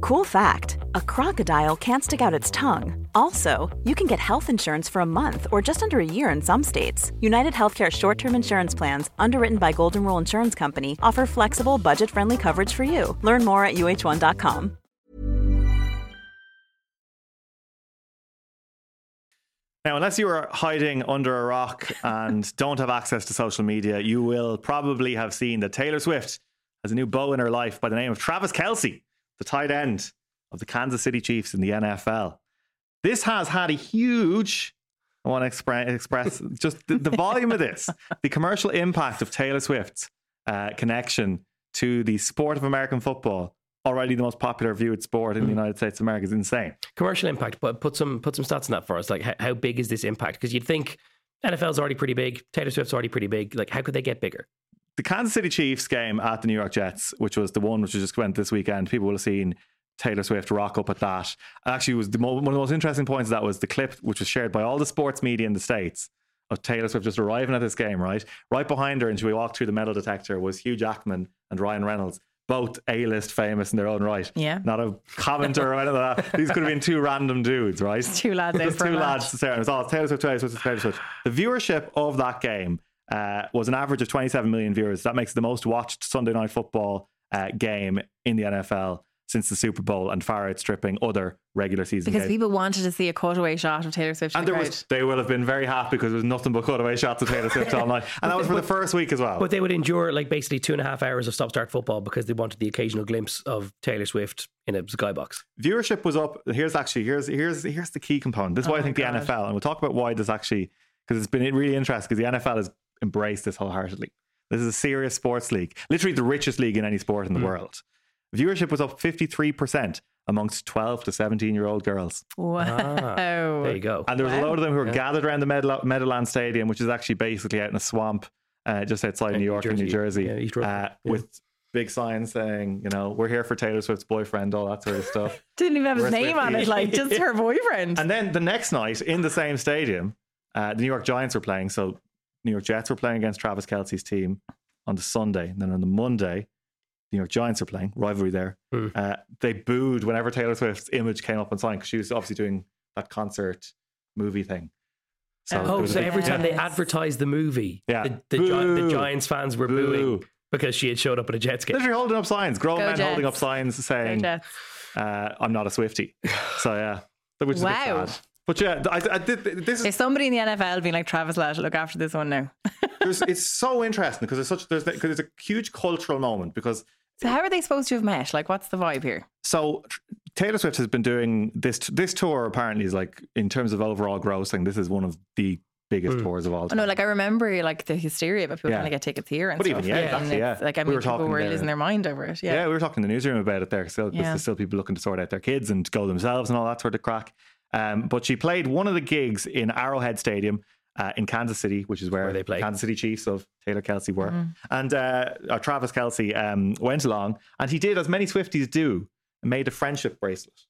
[SPEAKER 4] Cool fact a crocodile can't stick out its tongue. Also, you can get health insurance for a month or just under a year in some states. United Healthcare short term insurance plans, underwritten by Golden Rule Insurance Company, offer flexible, budget friendly coverage for you. Learn more at uhone.com.
[SPEAKER 1] Now, unless you are hiding under a rock and don't have access to social media, you will probably have seen that Taylor Swift has a new beau in her life by the name of Travis Kelce, the tight end of the Kansas City Chiefs in the NFL. This has had a huge, I want to expre- express just the, the volume of this, the commercial impact of Taylor Swift's uh, connection to the sport of American football, already the most popular viewed sport in the United States of America, is insane.
[SPEAKER 3] Commercial impact, but put some put some stats on that for us. Like how, how big is this impact? Because you'd think NFL's already pretty big, Taylor Swift's already pretty big. Like how could they get bigger?
[SPEAKER 1] The Kansas City Chiefs game at the New York Jets, which was the one which just went this weekend, people will have seen Taylor Swift rock up at that. Actually, it was the mo- one of the most interesting points of that was the clip which was shared by all the sports media in the states of Taylor Swift just arriving at this game. Right, right behind her, and she walked through the metal detector was Hugh Jackman and Ryan Reynolds. Both A-list famous in their own right.
[SPEAKER 2] Yeah.
[SPEAKER 1] Not a commenter or anything like that. These could have been two random dudes, right?
[SPEAKER 2] Two lads
[SPEAKER 1] Just two lads to. It was all Taylor Swift, Taylor Swift, Taylor Swift. The viewership of that game uh, was an average of 27 million viewers. That makes the most watched Sunday night football uh, game in the NFL since the Super Bowl and far outstripping other regular season games.
[SPEAKER 2] Because
[SPEAKER 1] games.
[SPEAKER 2] people wanted to see a cutaway shot of Taylor Swift.
[SPEAKER 1] and
[SPEAKER 2] the
[SPEAKER 1] there was, they will have been very happy because there was nothing but cutaway shots of Taylor Swift all night. And that was for the first week as well.
[SPEAKER 3] But they would endure like basically two and a half hours of stop start football because they wanted the occasional glimpse of Taylor Swift in a skybox.
[SPEAKER 1] viewership was up. Here's actually here's here's here's the key component. This is why I
[SPEAKER 2] Oh
[SPEAKER 1] think
[SPEAKER 2] my
[SPEAKER 1] the NFL and we'll talk about why this actually because it's been really interesting because the NFL has embraced this wholeheartedly. This is a serious sports league, literally the richest league in any sport in the world. Viewership was up 53% amongst 12 to 17 year old girls.
[SPEAKER 2] Wow.
[SPEAKER 3] Ah, There you go.
[SPEAKER 1] And there was a
[SPEAKER 2] Wow.
[SPEAKER 1] load of them who were gathered around the Meadow- Meadowland Stadium, which is actually basically out in a swamp uh, just outside New York, in New
[SPEAKER 3] Jersey.
[SPEAKER 1] Jersey,
[SPEAKER 3] Yeah,
[SPEAKER 1] uh,
[SPEAKER 3] Yeah.
[SPEAKER 1] with big signs saying, you know, we're here for Taylor Swift's boyfriend, all that sort of stuff.
[SPEAKER 2] Didn't even have his
[SPEAKER 1] Where's
[SPEAKER 2] name on it, like just her boyfriend.
[SPEAKER 1] And then the next night in the same stadium, uh, the New York Giants were playing. So New York Jets were playing against Travis Kelce's team on the Sunday. And then on the Monday, New York Giants are playing, rivalry there.
[SPEAKER 3] Hmm.
[SPEAKER 1] Uh, they booed whenever Taylor Swift's image came up on sign because she was obviously doing that concert movie thing. there
[SPEAKER 3] Oh, so
[SPEAKER 1] big-
[SPEAKER 3] every time they
[SPEAKER 2] Yes.
[SPEAKER 3] advertised the movie,
[SPEAKER 1] Yeah.
[SPEAKER 3] the, the, Gi- the Giants fans were
[SPEAKER 1] Boo.
[SPEAKER 3] booing because she had showed up at a Jets game.
[SPEAKER 1] Literally holding up signs, grown
[SPEAKER 2] Go
[SPEAKER 1] men holding up signs saying, uh, I'm not a Swiftie. So, yeah, which is a bit sad. But yeah, I, I did, this is
[SPEAKER 2] There's somebody in the NFL being like Travis Lash, look after this one now.
[SPEAKER 1] it's so interesting because there's such there's because it's a huge cultural moment because
[SPEAKER 2] So how are they supposed to have met? Like, what's the vibe here?
[SPEAKER 1] so Taylor Swift has been doing this this tour apparently is like in terms of overall grossing this is one of the biggest mm. tours of all
[SPEAKER 2] Oh
[SPEAKER 1] time.
[SPEAKER 2] no, like I remember like the hysteria about people
[SPEAKER 1] Yeah.
[SPEAKER 2] trying to get tickets here and
[SPEAKER 1] But
[SPEAKER 2] stuff.
[SPEAKER 1] even, yeah,
[SPEAKER 2] and
[SPEAKER 1] exactly,
[SPEAKER 2] it's-
[SPEAKER 1] yeah.
[SPEAKER 2] Like I
[SPEAKER 1] We
[SPEAKER 2] mean,
[SPEAKER 1] were
[SPEAKER 2] people were losing their mind over it.
[SPEAKER 1] yeah.
[SPEAKER 2] Yeah.
[SPEAKER 1] we were talking in the newsroom about it there. Still, 'cause
[SPEAKER 2] Yeah.
[SPEAKER 1] there's still people looking to sort out their kids and go themselves and all that sort of crack. Um, but she played one of the gigs in Arrowhead Stadium uh, in Kansas City, which is where,
[SPEAKER 3] Where they play.
[SPEAKER 1] Kansas City Chiefs of Taylor Kelce were.
[SPEAKER 2] Mm-hmm.
[SPEAKER 1] And uh, uh, Travis Kelce um, went along and he did as many Swifties do, made a friendship bracelet,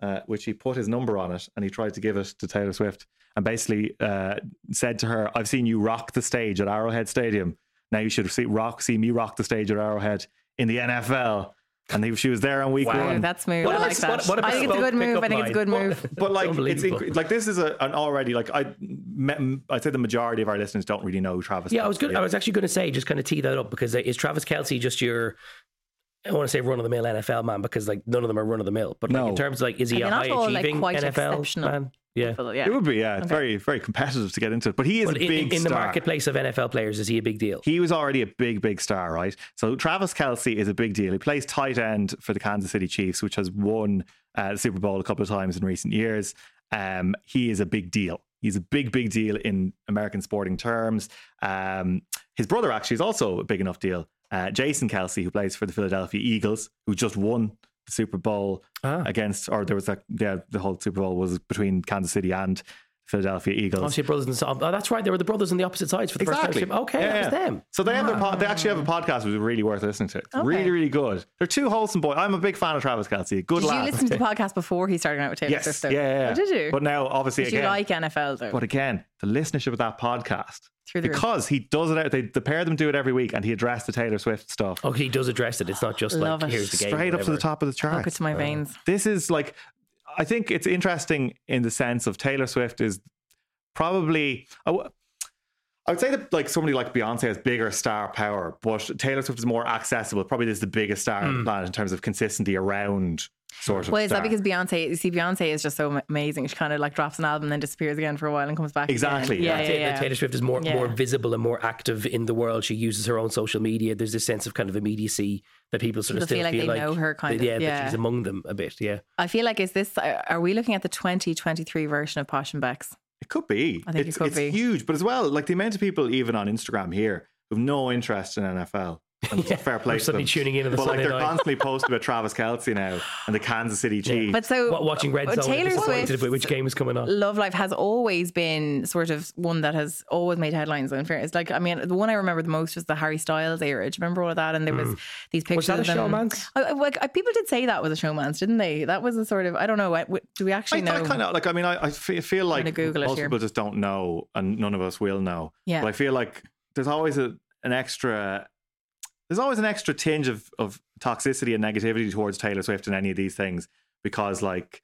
[SPEAKER 1] uh, which he put his number on it and he tried to give it to Taylor Swift and basically uh, said to her, I've seen you rock the stage at Arrowhead Stadium. Now you should see rock, see me rock the stage at Arrowhead in the NFL. And he, she was there on week
[SPEAKER 3] Wow.
[SPEAKER 1] one.
[SPEAKER 2] That's smooth.
[SPEAKER 3] What
[SPEAKER 2] I
[SPEAKER 3] a-
[SPEAKER 2] like that.
[SPEAKER 3] what- what a
[SPEAKER 2] I think it's a good move. I
[SPEAKER 3] pickup
[SPEAKER 2] think it's a good move.
[SPEAKER 1] but like it's inc- like this is a, an already like I me- I'd say the majority of our listeners don't really know Travis.
[SPEAKER 3] Yeah, I was good. I was actually going to say, just kind of tee that up because uh, is Travis Kelce just your? I want to say run of the mill NFL man because like none of them are run of the mill. But like,
[SPEAKER 1] No.
[SPEAKER 3] in terms of like, is he
[SPEAKER 2] Like,
[SPEAKER 3] a
[SPEAKER 2] they're
[SPEAKER 3] high
[SPEAKER 2] not all, like,
[SPEAKER 3] achieving NFL man? Yeah.
[SPEAKER 2] Yeah.
[SPEAKER 1] It would be, yeah. It's
[SPEAKER 2] Okay.
[SPEAKER 1] very, very competitive to get into it. But he is
[SPEAKER 3] But
[SPEAKER 1] a
[SPEAKER 3] in,
[SPEAKER 1] big
[SPEAKER 3] in the
[SPEAKER 1] star.
[SPEAKER 3] marketplace of NFL players, is he a big deal?
[SPEAKER 1] He was already a big, big star, right? So Travis Kelce is a big deal. He plays tight end for the Kansas City Chiefs, which has won uh, the Super Bowl a couple of times in recent years. Um, he is a big deal. He's a big, big deal in American sporting terms. Um, his brother actually is also a big enough deal. Uh, Jason Kelce, who plays for the Philadelphia Eagles, who just won the Super Bowl
[SPEAKER 3] Ah.
[SPEAKER 1] against, or there was a, yeah, the whole Super Bowl was between Kansas City and Philadelphia Eagles.
[SPEAKER 3] Obviously, brothers and sons. Oh, that's right. They were the brothers on the opposite sides for the
[SPEAKER 1] Exactly.
[SPEAKER 3] first time. Okay,
[SPEAKER 1] Yeah,
[SPEAKER 3] that was
[SPEAKER 1] yeah.
[SPEAKER 3] them.
[SPEAKER 1] So they have their ah. pod, they actually have a podcast which is really worth listening to. It's
[SPEAKER 2] Okay.
[SPEAKER 1] Really, really good. They're two wholesome boys. I'm a big fan of Travis Kelce. Good
[SPEAKER 2] Did
[SPEAKER 1] lad.
[SPEAKER 2] you listen to the podcast before he started out with Taylor
[SPEAKER 1] yes,
[SPEAKER 2] Swift?
[SPEAKER 1] yeah,
[SPEAKER 2] though?
[SPEAKER 1] yeah, yeah.
[SPEAKER 2] Oh, did you?
[SPEAKER 1] But now, obviously,
[SPEAKER 2] did you like NFL though?
[SPEAKER 1] but again, the listenership of that podcast
[SPEAKER 2] Through the roof.
[SPEAKER 1] because he does it. Out, they, the pair of them do it every week, and he addressed the Taylor Swift stuff
[SPEAKER 3] Okay, he does address it. It's not just
[SPEAKER 2] Love
[SPEAKER 3] like
[SPEAKER 2] it.
[SPEAKER 3] here's the game.
[SPEAKER 1] straight up to the top of the
[SPEAKER 2] Hook it
[SPEAKER 1] charts.
[SPEAKER 2] to my veins.
[SPEAKER 1] This is like, I think it's interesting in the sense of Taylor Swift is probably. I w- I would say that like somebody like Beyonce has bigger star power, but Taylor Swift is more accessible. Probably is the biggest star on the hmm. planet in terms of consistency around sort of.
[SPEAKER 2] Well, is
[SPEAKER 1] star.
[SPEAKER 2] that because Beyonce? You see, Beyonce is just so amazing. She kind of like drops an album, and then disappears again for a while, and comes back.
[SPEAKER 1] Exactly,
[SPEAKER 2] Again. Yeah,
[SPEAKER 3] I'd
[SPEAKER 2] yeah, yeah.
[SPEAKER 3] Taylor Swift is more
[SPEAKER 2] Yeah.
[SPEAKER 3] more visible and more active in the world. She uses her own social media. There's this sense of kind of immediacy that people sort of still
[SPEAKER 2] feel like they know her kind
[SPEAKER 3] that-
[SPEAKER 2] of,
[SPEAKER 3] yeah, that she's among them a bit. Yeah,
[SPEAKER 2] I feel like is this? Are we looking at the 2023 version of Posh and Becks?
[SPEAKER 1] It could be.
[SPEAKER 2] I think it
[SPEAKER 1] it's,
[SPEAKER 2] could
[SPEAKER 1] it's
[SPEAKER 2] be.
[SPEAKER 1] huge, but as well, like the amount of people even on Instagram here who have no interest in NFL. And
[SPEAKER 3] Yeah,
[SPEAKER 1] fair play
[SPEAKER 3] we're
[SPEAKER 1] to
[SPEAKER 3] suddenly
[SPEAKER 1] them.
[SPEAKER 3] tuning in on the
[SPEAKER 1] but like they're
[SPEAKER 3] night.
[SPEAKER 1] constantly posting about Travis Kelce now and the Kansas City Chiefs.
[SPEAKER 2] But so
[SPEAKER 3] Wa- watching Red
[SPEAKER 2] but uh,
[SPEAKER 3] Zone,
[SPEAKER 2] Taylor
[SPEAKER 3] disappointed
[SPEAKER 2] Swift,
[SPEAKER 3] with which game is coming on.
[SPEAKER 2] Love Life has always been sort of one that has always made headlines. In fairness, like I mean, the one I remember the most was the Harry Styles era. Do you remember all of that? And there was hmm. these pictures.
[SPEAKER 3] Was that a
[SPEAKER 2] of them.
[SPEAKER 3] showmance?
[SPEAKER 2] I- I- like I- people did say that was a showmance, didn't they? That was a sort of I don't know. I- w- Do we
[SPEAKER 1] I,
[SPEAKER 2] actually know?
[SPEAKER 1] kind of like. I mean, I, I feel like
[SPEAKER 2] Google
[SPEAKER 1] most people just don't know, and none of us will know.
[SPEAKER 2] Yeah.
[SPEAKER 1] But I feel like there's always a, an extra. There's always an extra tinge of, of toxicity and negativity towards Taylor Swift in any of these things because, like,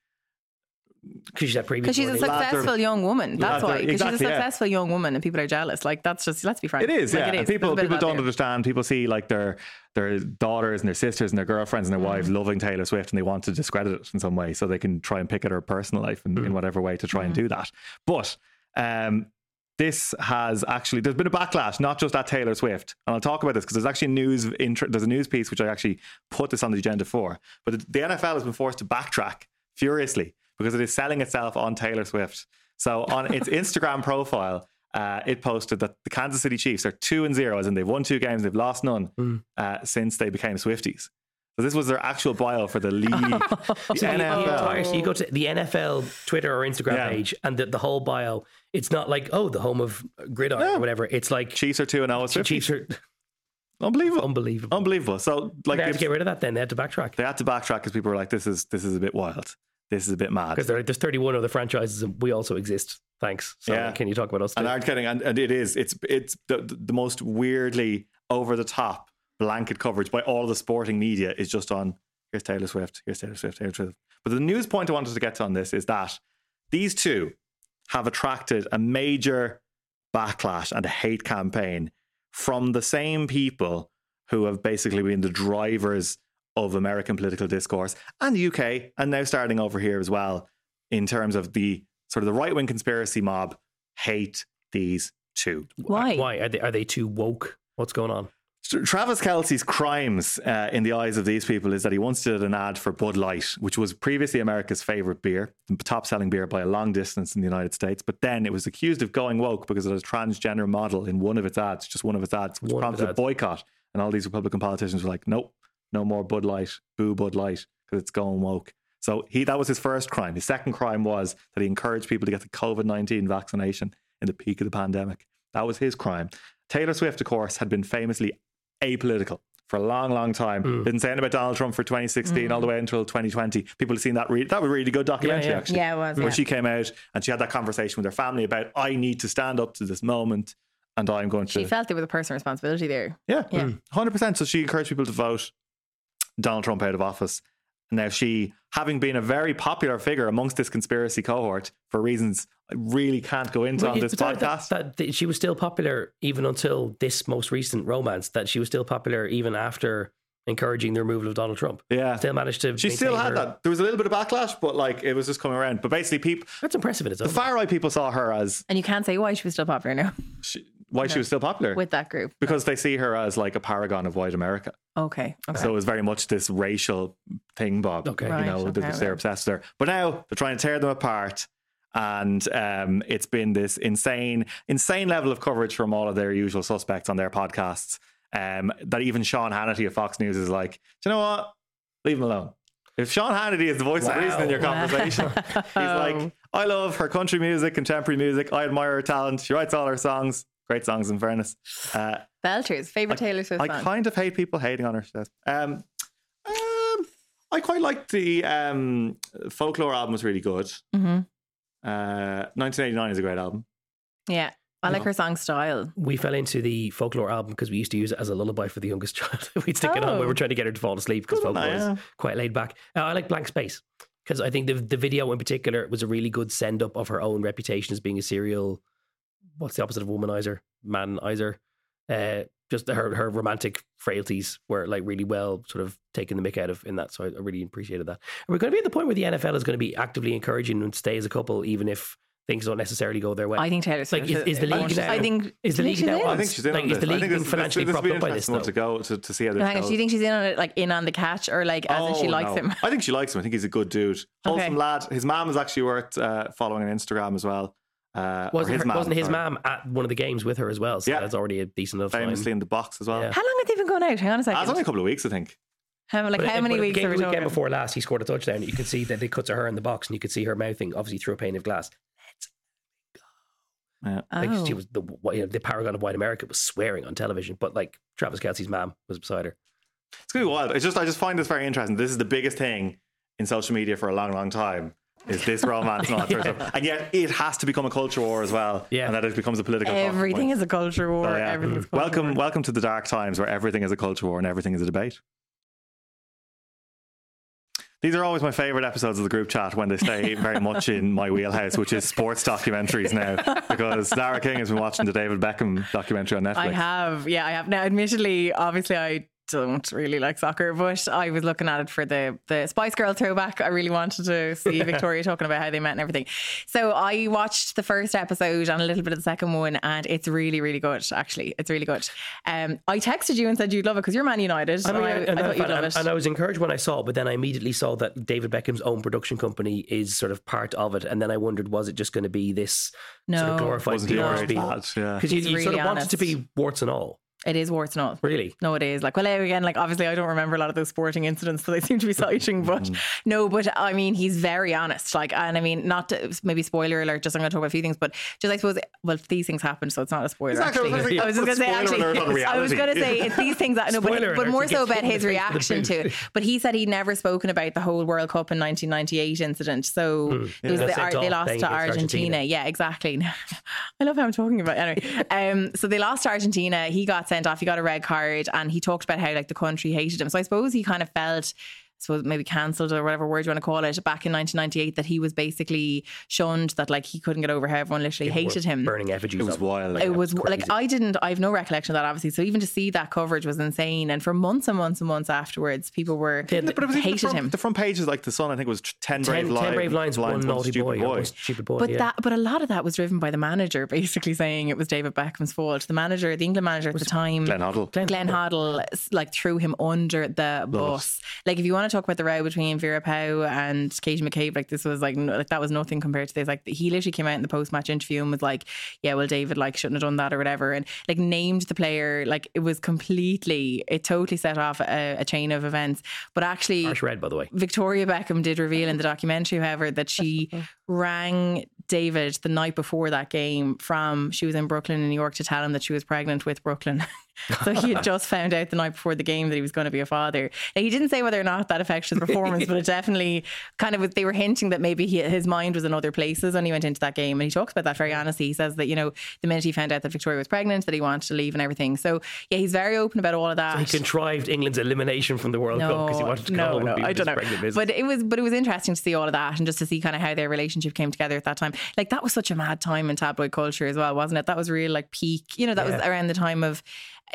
[SPEAKER 3] Because she's that
[SPEAKER 2] because she's a
[SPEAKER 3] warning.
[SPEAKER 1] Lads
[SPEAKER 2] successful young woman. That's
[SPEAKER 1] Lads
[SPEAKER 2] why. Because
[SPEAKER 1] exactly,
[SPEAKER 2] she's a
[SPEAKER 1] yeah.
[SPEAKER 2] successful young woman, and people are jealous. Like that's just let's be frank.
[SPEAKER 1] It is,
[SPEAKER 2] Like,
[SPEAKER 1] yeah.
[SPEAKER 2] It
[SPEAKER 1] And
[SPEAKER 2] is.
[SPEAKER 1] people
[SPEAKER 2] There's a bit of
[SPEAKER 1] people don't
[SPEAKER 2] there.
[SPEAKER 1] understand. People see like their their daughters and their sisters and their girlfriends and their wives
[SPEAKER 2] Mm.
[SPEAKER 1] loving Taylor Swift, and they want to discredit it in some way, so they can try and pick at her personal life in, in
[SPEAKER 3] Mm.
[SPEAKER 1] whatever way to try
[SPEAKER 2] Mm.
[SPEAKER 1] and do that. But um, this has actually there's been a backlash, not just at Taylor Swift, and I'll talk about this because there's actually news. Intro, there's a news piece which I actually put this on the agenda for, but the, the NFL has been forced to backtrack furiously because it is selling itself on Taylor Swift. So on its Instagram profile, uh, it posted that the Kansas City Chiefs are two and zero, as in they've won two games, they've lost none
[SPEAKER 3] Hmm.
[SPEAKER 1] uh, since they became Swifties. So this was their actual bio for the league, the
[SPEAKER 3] So you- you,
[SPEAKER 1] NFL.
[SPEAKER 3] entire- so you go to the NFL Twitter or Instagram
[SPEAKER 1] Yeah.
[SPEAKER 3] page, and the, the whole bio. It's not like oh, the home of gridiron
[SPEAKER 1] No.
[SPEAKER 3] or whatever. It's like
[SPEAKER 1] Chiefs are two and Swifties.
[SPEAKER 3] Chiefs are
[SPEAKER 1] unbelievable,
[SPEAKER 3] unbelievable.
[SPEAKER 1] unbelievable. So like
[SPEAKER 3] they had to get rid of that. Then they had to backtrack
[SPEAKER 1] they had to backtrack because people were like, "This is this is a bit wild. This is a bit mad."
[SPEAKER 3] because there's 31 other franchises, and we also exist. Thanks. So
[SPEAKER 1] Yeah.
[SPEAKER 3] can you talk about us?
[SPEAKER 1] and
[SPEAKER 3] too?
[SPEAKER 1] aren't kidding. And, and it is. It's it's the, the most weirdly over the top blanket coverage by all the sporting media is just on. Here's Taylor Swift. Here's Taylor Swift. Taylor Swift. But the news point I wanted to get to on this is that these two have attracted a major backlash and a hate campaign from the same people who have basically been the drivers of American political discourse and the UK, and now starting over here as well, in terms of the sort of the right wing conspiracy mob hate these two.
[SPEAKER 2] Why?
[SPEAKER 3] Why are they are they too woke? What's going on?
[SPEAKER 1] Travis Kelce's crimes uh, in the eyes of these people is that he once did an ad for Bud Light, which was previously America's favorite beer, the top selling beer by a long distance in the United States. But then it was accused of going woke because it a transgender model in one of its ads, just one of its ads, which
[SPEAKER 3] One
[SPEAKER 1] prompted a boycott. And all these Republican politicians were like, nope, no more Bud Light, boo Bud Light, because it's going woke. So he that was his first crime. His second crime was that he encouraged people to get the COVID 19 vaccination in the peak of the pandemic. That was his crime. Taylor Swift, of course, had been famously apolitical for a long, long time.
[SPEAKER 3] Mm.
[SPEAKER 1] Didn't say anything about Donald Trump for 2016 all the way until 2020. People have seen that. Re- that was a really good documentary,
[SPEAKER 3] yeah.
[SPEAKER 1] actually.
[SPEAKER 2] Yeah, it was.
[SPEAKER 1] Where
[SPEAKER 2] yeah.
[SPEAKER 1] she came out and she had that conversation with her family about, I need to stand up to this moment and I'm going to.
[SPEAKER 2] She felt there was a personal responsibility there.
[SPEAKER 1] yeah,
[SPEAKER 2] Yeah.
[SPEAKER 1] hundred percent. So she encouraged people to vote Donald Trump out of office. Now, she, having been a very popular figure amongst this conspiracy cohort for reasons I really can't go into on this
[SPEAKER 3] that-
[SPEAKER 1] podcast.
[SPEAKER 3] That, that she was still popular even until this most recent romance. That she was still popular even after encouraging the removal of Donald Trump.
[SPEAKER 1] yeah.
[SPEAKER 3] Still managed to.
[SPEAKER 1] She still had
[SPEAKER 3] her-
[SPEAKER 1] that. There was a little bit of backlash, but like it was just coming around. But basically, people,
[SPEAKER 3] That's impressive in its
[SPEAKER 1] the
[SPEAKER 3] own.
[SPEAKER 1] far right people saw her as
[SPEAKER 2] And you can't say why she was still popular now
[SPEAKER 1] she, why she was still popular
[SPEAKER 2] with that group.
[SPEAKER 1] because they see her as like a paragon of white America.
[SPEAKER 2] Okay. Okay.
[SPEAKER 1] So it was very much this racial thing, Bob.
[SPEAKER 3] Okay.
[SPEAKER 1] you
[SPEAKER 2] Right,
[SPEAKER 1] know,
[SPEAKER 2] okay,
[SPEAKER 1] they're, they're obsessed with her. But now they're trying to tear them apart. And um, it's been this insane, insane level of coverage from all of their usual suspects on their podcasts. Um, that even Sean Hannity of Fox News is like, do you know what? Leave him alone. If Sean Hannity is the voice of reason in your conversation, he's like, I love her country music, contemporary music. I admire her talent. She writes all her songs. Great songs, in fairness. Uh,
[SPEAKER 2] Belters, favorite Taylor Swift
[SPEAKER 1] I
[SPEAKER 2] song.
[SPEAKER 1] kind of hate people hating on her. she says. Um, um, I quite liked the um, folklore album. Was really good.
[SPEAKER 2] hmm
[SPEAKER 1] Uh, 1989 is a great album.
[SPEAKER 2] Yeah, I like her song style.
[SPEAKER 3] we fell into the folklore album because we used to use it as a lullaby for the youngest child. We'd stick it on. When we
[SPEAKER 2] Oh.
[SPEAKER 3] were trying to get her to fall asleep because
[SPEAKER 1] Good one,
[SPEAKER 3] folklore
[SPEAKER 1] yeah.
[SPEAKER 3] is quite laid back. Uh, I like Blank Space because I think the the video in particular was a really good send up of her own reputation as being a serial. What's the opposite of womanizer? Manizer. Uh, just her her romantic frailties were like really well sort of taken the mick out of in that. So I, I really appreciated that. And we're going to be at the point where the NFL is going to be actively encouraging them to stay as a couple, even if things don't necessarily go their way.
[SPEAKER 2] I think Taylor
[SPEAKER 3] Like, is- is the league now-
[SPEAKER 2] I think
[SPEAKER 3] is the league now
[SPEAKER 2] she's
[SPEAKER 3] on-
[SPEAKER 1] I think she's in
[SPEAKER 3] like,
[SPEAKER 1] on
[SPEAKER 3] is
[SPEAKER 1] this.
[SPEAKER 3] the
[SPEAKER 1] I
[SPEAKER 3] league
[SPEAKER 1] think
[SPEAKER 3] being
[SPEAKER 1] this,
[SPEAKER 3] financially
[SPEAKER 1] this, this,
[SPEAKER 3] propped
[SPEAKER 1] this
[SPEAKER 3] up by this,
[SPEAKER 1] interesting one to go to, to see how this
[SPEAKER 2] Hang on,
[SPEAKER 1] goes.
[SPEAKER 2] do you think she's in on it, like in on the catch, or like as in she
[SPEAKER 1] Oh,
[SPEAKER 2] likes
[SPEAKER 1] no.
[SPEAKER 2] him?
[SPEAKER 1] I think she likes him. I think he's a good dude. Wholesome
[SPEAKER 2] Okay.
[SPEAKER 1] lad. His mom is actually worth uh, following on Instagram as well. Uh,
[SPEAKER 3] Wasn't,
[SPEAKER 1] his
[SPEAKER 3] her,
[SPEAKER 1] mom,
[SPEAKER 3] wasn't his
[SPEAKER 1] sorry.
[SPEAKER 3] mom at one of the games with her as well? So
[SPEAKER 1] Yeah.
[SPEAKER 3] that's already a decent enough
[SPEAKER 1] famously
[SPEAKER 3] time.
[SPEAKER 1] in the box as well.
[SPEAKER 3] Yeah.
[SPEAKER 2] How long have they been going out? Hang on a
[SPEAKER 1] Ah,
[SPEAKER 2] second.
[SPEAKER 1] it's only a couple of weeks, I think.
[SPEAKER 2] how, like
[SPEAKER 3] But
[SPEAKER 2] how
[SPEAKER 3] it-
[SPEAKER 2] many weeks
[SPEAKER 3] the,
[SPEAKER 2] are we
[SPEAKER 3] game, weekend
[SPEAKER 2] talking?
[SPEAKER 3] before last, he scored a touchdown. You could see that they cut to her in the box, and you could see her mouthing, obviously through a pane of glass.
[SPEAKER 1] Yeah.
[SPEAKER 3] Like
[SPEAKER 2] Oh.
[SPEAKER 3] she was the you know, the paragon of white America was swearing on television, but like Travis Kelce's mom was beside her.
[SPEAKER 1] It's gonna be wild. It's just I just find this very interesting. This is the biggest thing in social media for a long, long time. Is this romance and all that sort of stuff. And yet it has to become a culture war as well.
[SPEAKER 3] Yeah.
[SPEAKER 1] And that it becomes a political
[SPEAKER 2] Everything is a culture war.
[SPEAKER 1] So, yeah.
[SPEAKER 2] Everything is a mm-hmm. culture
[SPEAKER 1] Welcome
[SPEAKER 2] war.
[SPEAKER 1] welcome to the dark times where everything is a culture war and everything is a debate. These are always my favourite episodes of the group chat when they stay very much in my wheelhouse, which is sports documentaries now. Because Zara King has been watching the David Beckham documentary on Netflix.
[SPEAKER 2] I have, yeah, I have. Now, admittedly, obviously, I don't really like soccer, but I was looking at it for the the Spice Girl throwback. I really wanted to see Victoria talking about how they met and everything. So I watched the first episode and a little bit of the second one, and it's really, really good. Actually, it's really good. Um, I texted you and said you'd love it because you're Man United.
[SPEAKER 3] I mean,
[SPEAKER 2] and I,
[SPEAKER 3] and,
[SPEAKER 2] I
[SPEAKER 3] and-
[SPEAKER 2] thought you'd love it.
[SPEAKER 3] and I was encouraged when I saw it, but then I immediately saw that David Beckham's own production company is sort of part of it, and then I wondered, was it just going to be this sort
[SPEAKER 2] No.
[SPEAKER 3] of glorified
[SPEAKER 1] Wasn't he
[SPEAKER 2] No.
[SPEAKER 1] Yeah.
[SPEAKER 3] Because you,
[SPEAKER 2] He's
[SPEAKER 3] you sort of want it to be warts and all,
[SPEAKER 2] It is warts and all.
[SPEAKER 3] really.
[SPEAKER 2] No, it is. Like, well, again, like, obviously, I don't remember a lot of those sporting incidents that they seem to be citing, but no, but I mean, he's very honest. Like, and I mean, not to, maybe spoiler alert, just I'm going to talk about a few things, but just I suppose, well, these things happen, so it's not a spoiler.
[SPEAKER 1] Exactly, I was
[SPEAKER 2] Actually, I was going to say,
[SPEAKER 1] spoiler alert on
[SPEAKER 2] actually, I was going to say, it's these things that, no, but, but more so about his
[SPEAKER 3] the face with a
[SPEAKER 2] reaction to it. But he said he'd never spoken about the whole World Cup in 1998 incident. So it was
[SPEAKER 3] Hmm. Yeah.
[SPEAKER 2] the, Ar- they lost to Argentina.
[SPEAKER 3] Argentina.
[SPEAKER 2] Yeah, exactly. I love how I'm talking about. it. Anyway, um, so they lost to Argentina. He got sent off. He got a red card, and he talked about how like the country hated him. So I suppose he kind of felt. I suppose maybe cancelled or whatever word you want to call it back in 1998 that he was basically shunned that like he couldn't get over how everyone literally hated him
[SPEAKER 3] Burning effigies.
[SPEAKER 1] It was
[SPEAKER 3] of him.
[SPEAKER 1] wild.
[SPEAKER 2] it was
[SPEAKER 3] crazy.
[SPEAKER 2] like I didn't I have no recollection of that obviously so even to see that coverage was insane and for months and months and months afterwards people were
[SPEAKER 3] Yeah,
[SPEAKER 1] but it was even the
[SPEAKER 2] hated
[SPEAKER 1] front,
[SPEAKER 2] him
[SPEAKER 1] The front pages, like the Sun, I think, was ten brave
[SPEAKER 3] 10,
[SPEAKER 1] lines.
[SPEAKER 3] 10 brave lines, one naughty
[SPEAKER 1] stupid
[SPEAKER 3] boy,
[SPEAKER 1] boy.
[SPEAKER 3] or one stupid boy.
[SPEAKER 2] but
[SPEAKER 3] yeah.
[SPEAKER 2] that but a lot of that was driven by the manager basically saying it was David Beckham's fault the manager the England manager at the time
[SPEAKER 1] Glenn Hoddle.
[SPEAKER 3] Glenn-
[SPEAKER 2] Glenn Hoddle like threw him under the bus. Like if you want to talk about the row between Vera Pauw and Katie McCabe, like this was like no- like that was nothing compared to this. Like he literally came out in the post match interview and was like, "Yeah, well, David like shouldn't have done that or whatever," and like named the player. Like it was completely, it totally set off a, a chain of events. But actually,
[SPEAKER 3] Harsh red, by the way.
[SPEAKER 2] Victoria Beckham did reveal in the documentary, however, that she rang David the night before that game from she was in Brooklyn in New York to tell him that she was pregnant with Brooklyn. so he had just found out the night before the game that he was going to be a father. Now, he didn't say whether or not that affected his performance, but it definitely kind of they were hinting that maybe he, his mind was in other places when he went into that game. And he talks about that very honestly. He says that you know the minute he found out that Victoria was pregnant, that he wanted to leave and everything. So yeah, he's very open about all of that.
[SPEAKER 3] So he contrived England's elimination from the World Cup because he wanted to go
[SPEAKER 2] no, no,
[SPEAKER 3] and be
[SPEAKER 2] I don't know.
[SPEAKER 3] pregnant business.
[SPEAKER 2] But it was, but it was interesting to see all of that and just to see kind of how their relationship came together at that time. Like that was such a mad time in tabloid culture as well, wasn't it? That was real like peak. You know, that was around the time of,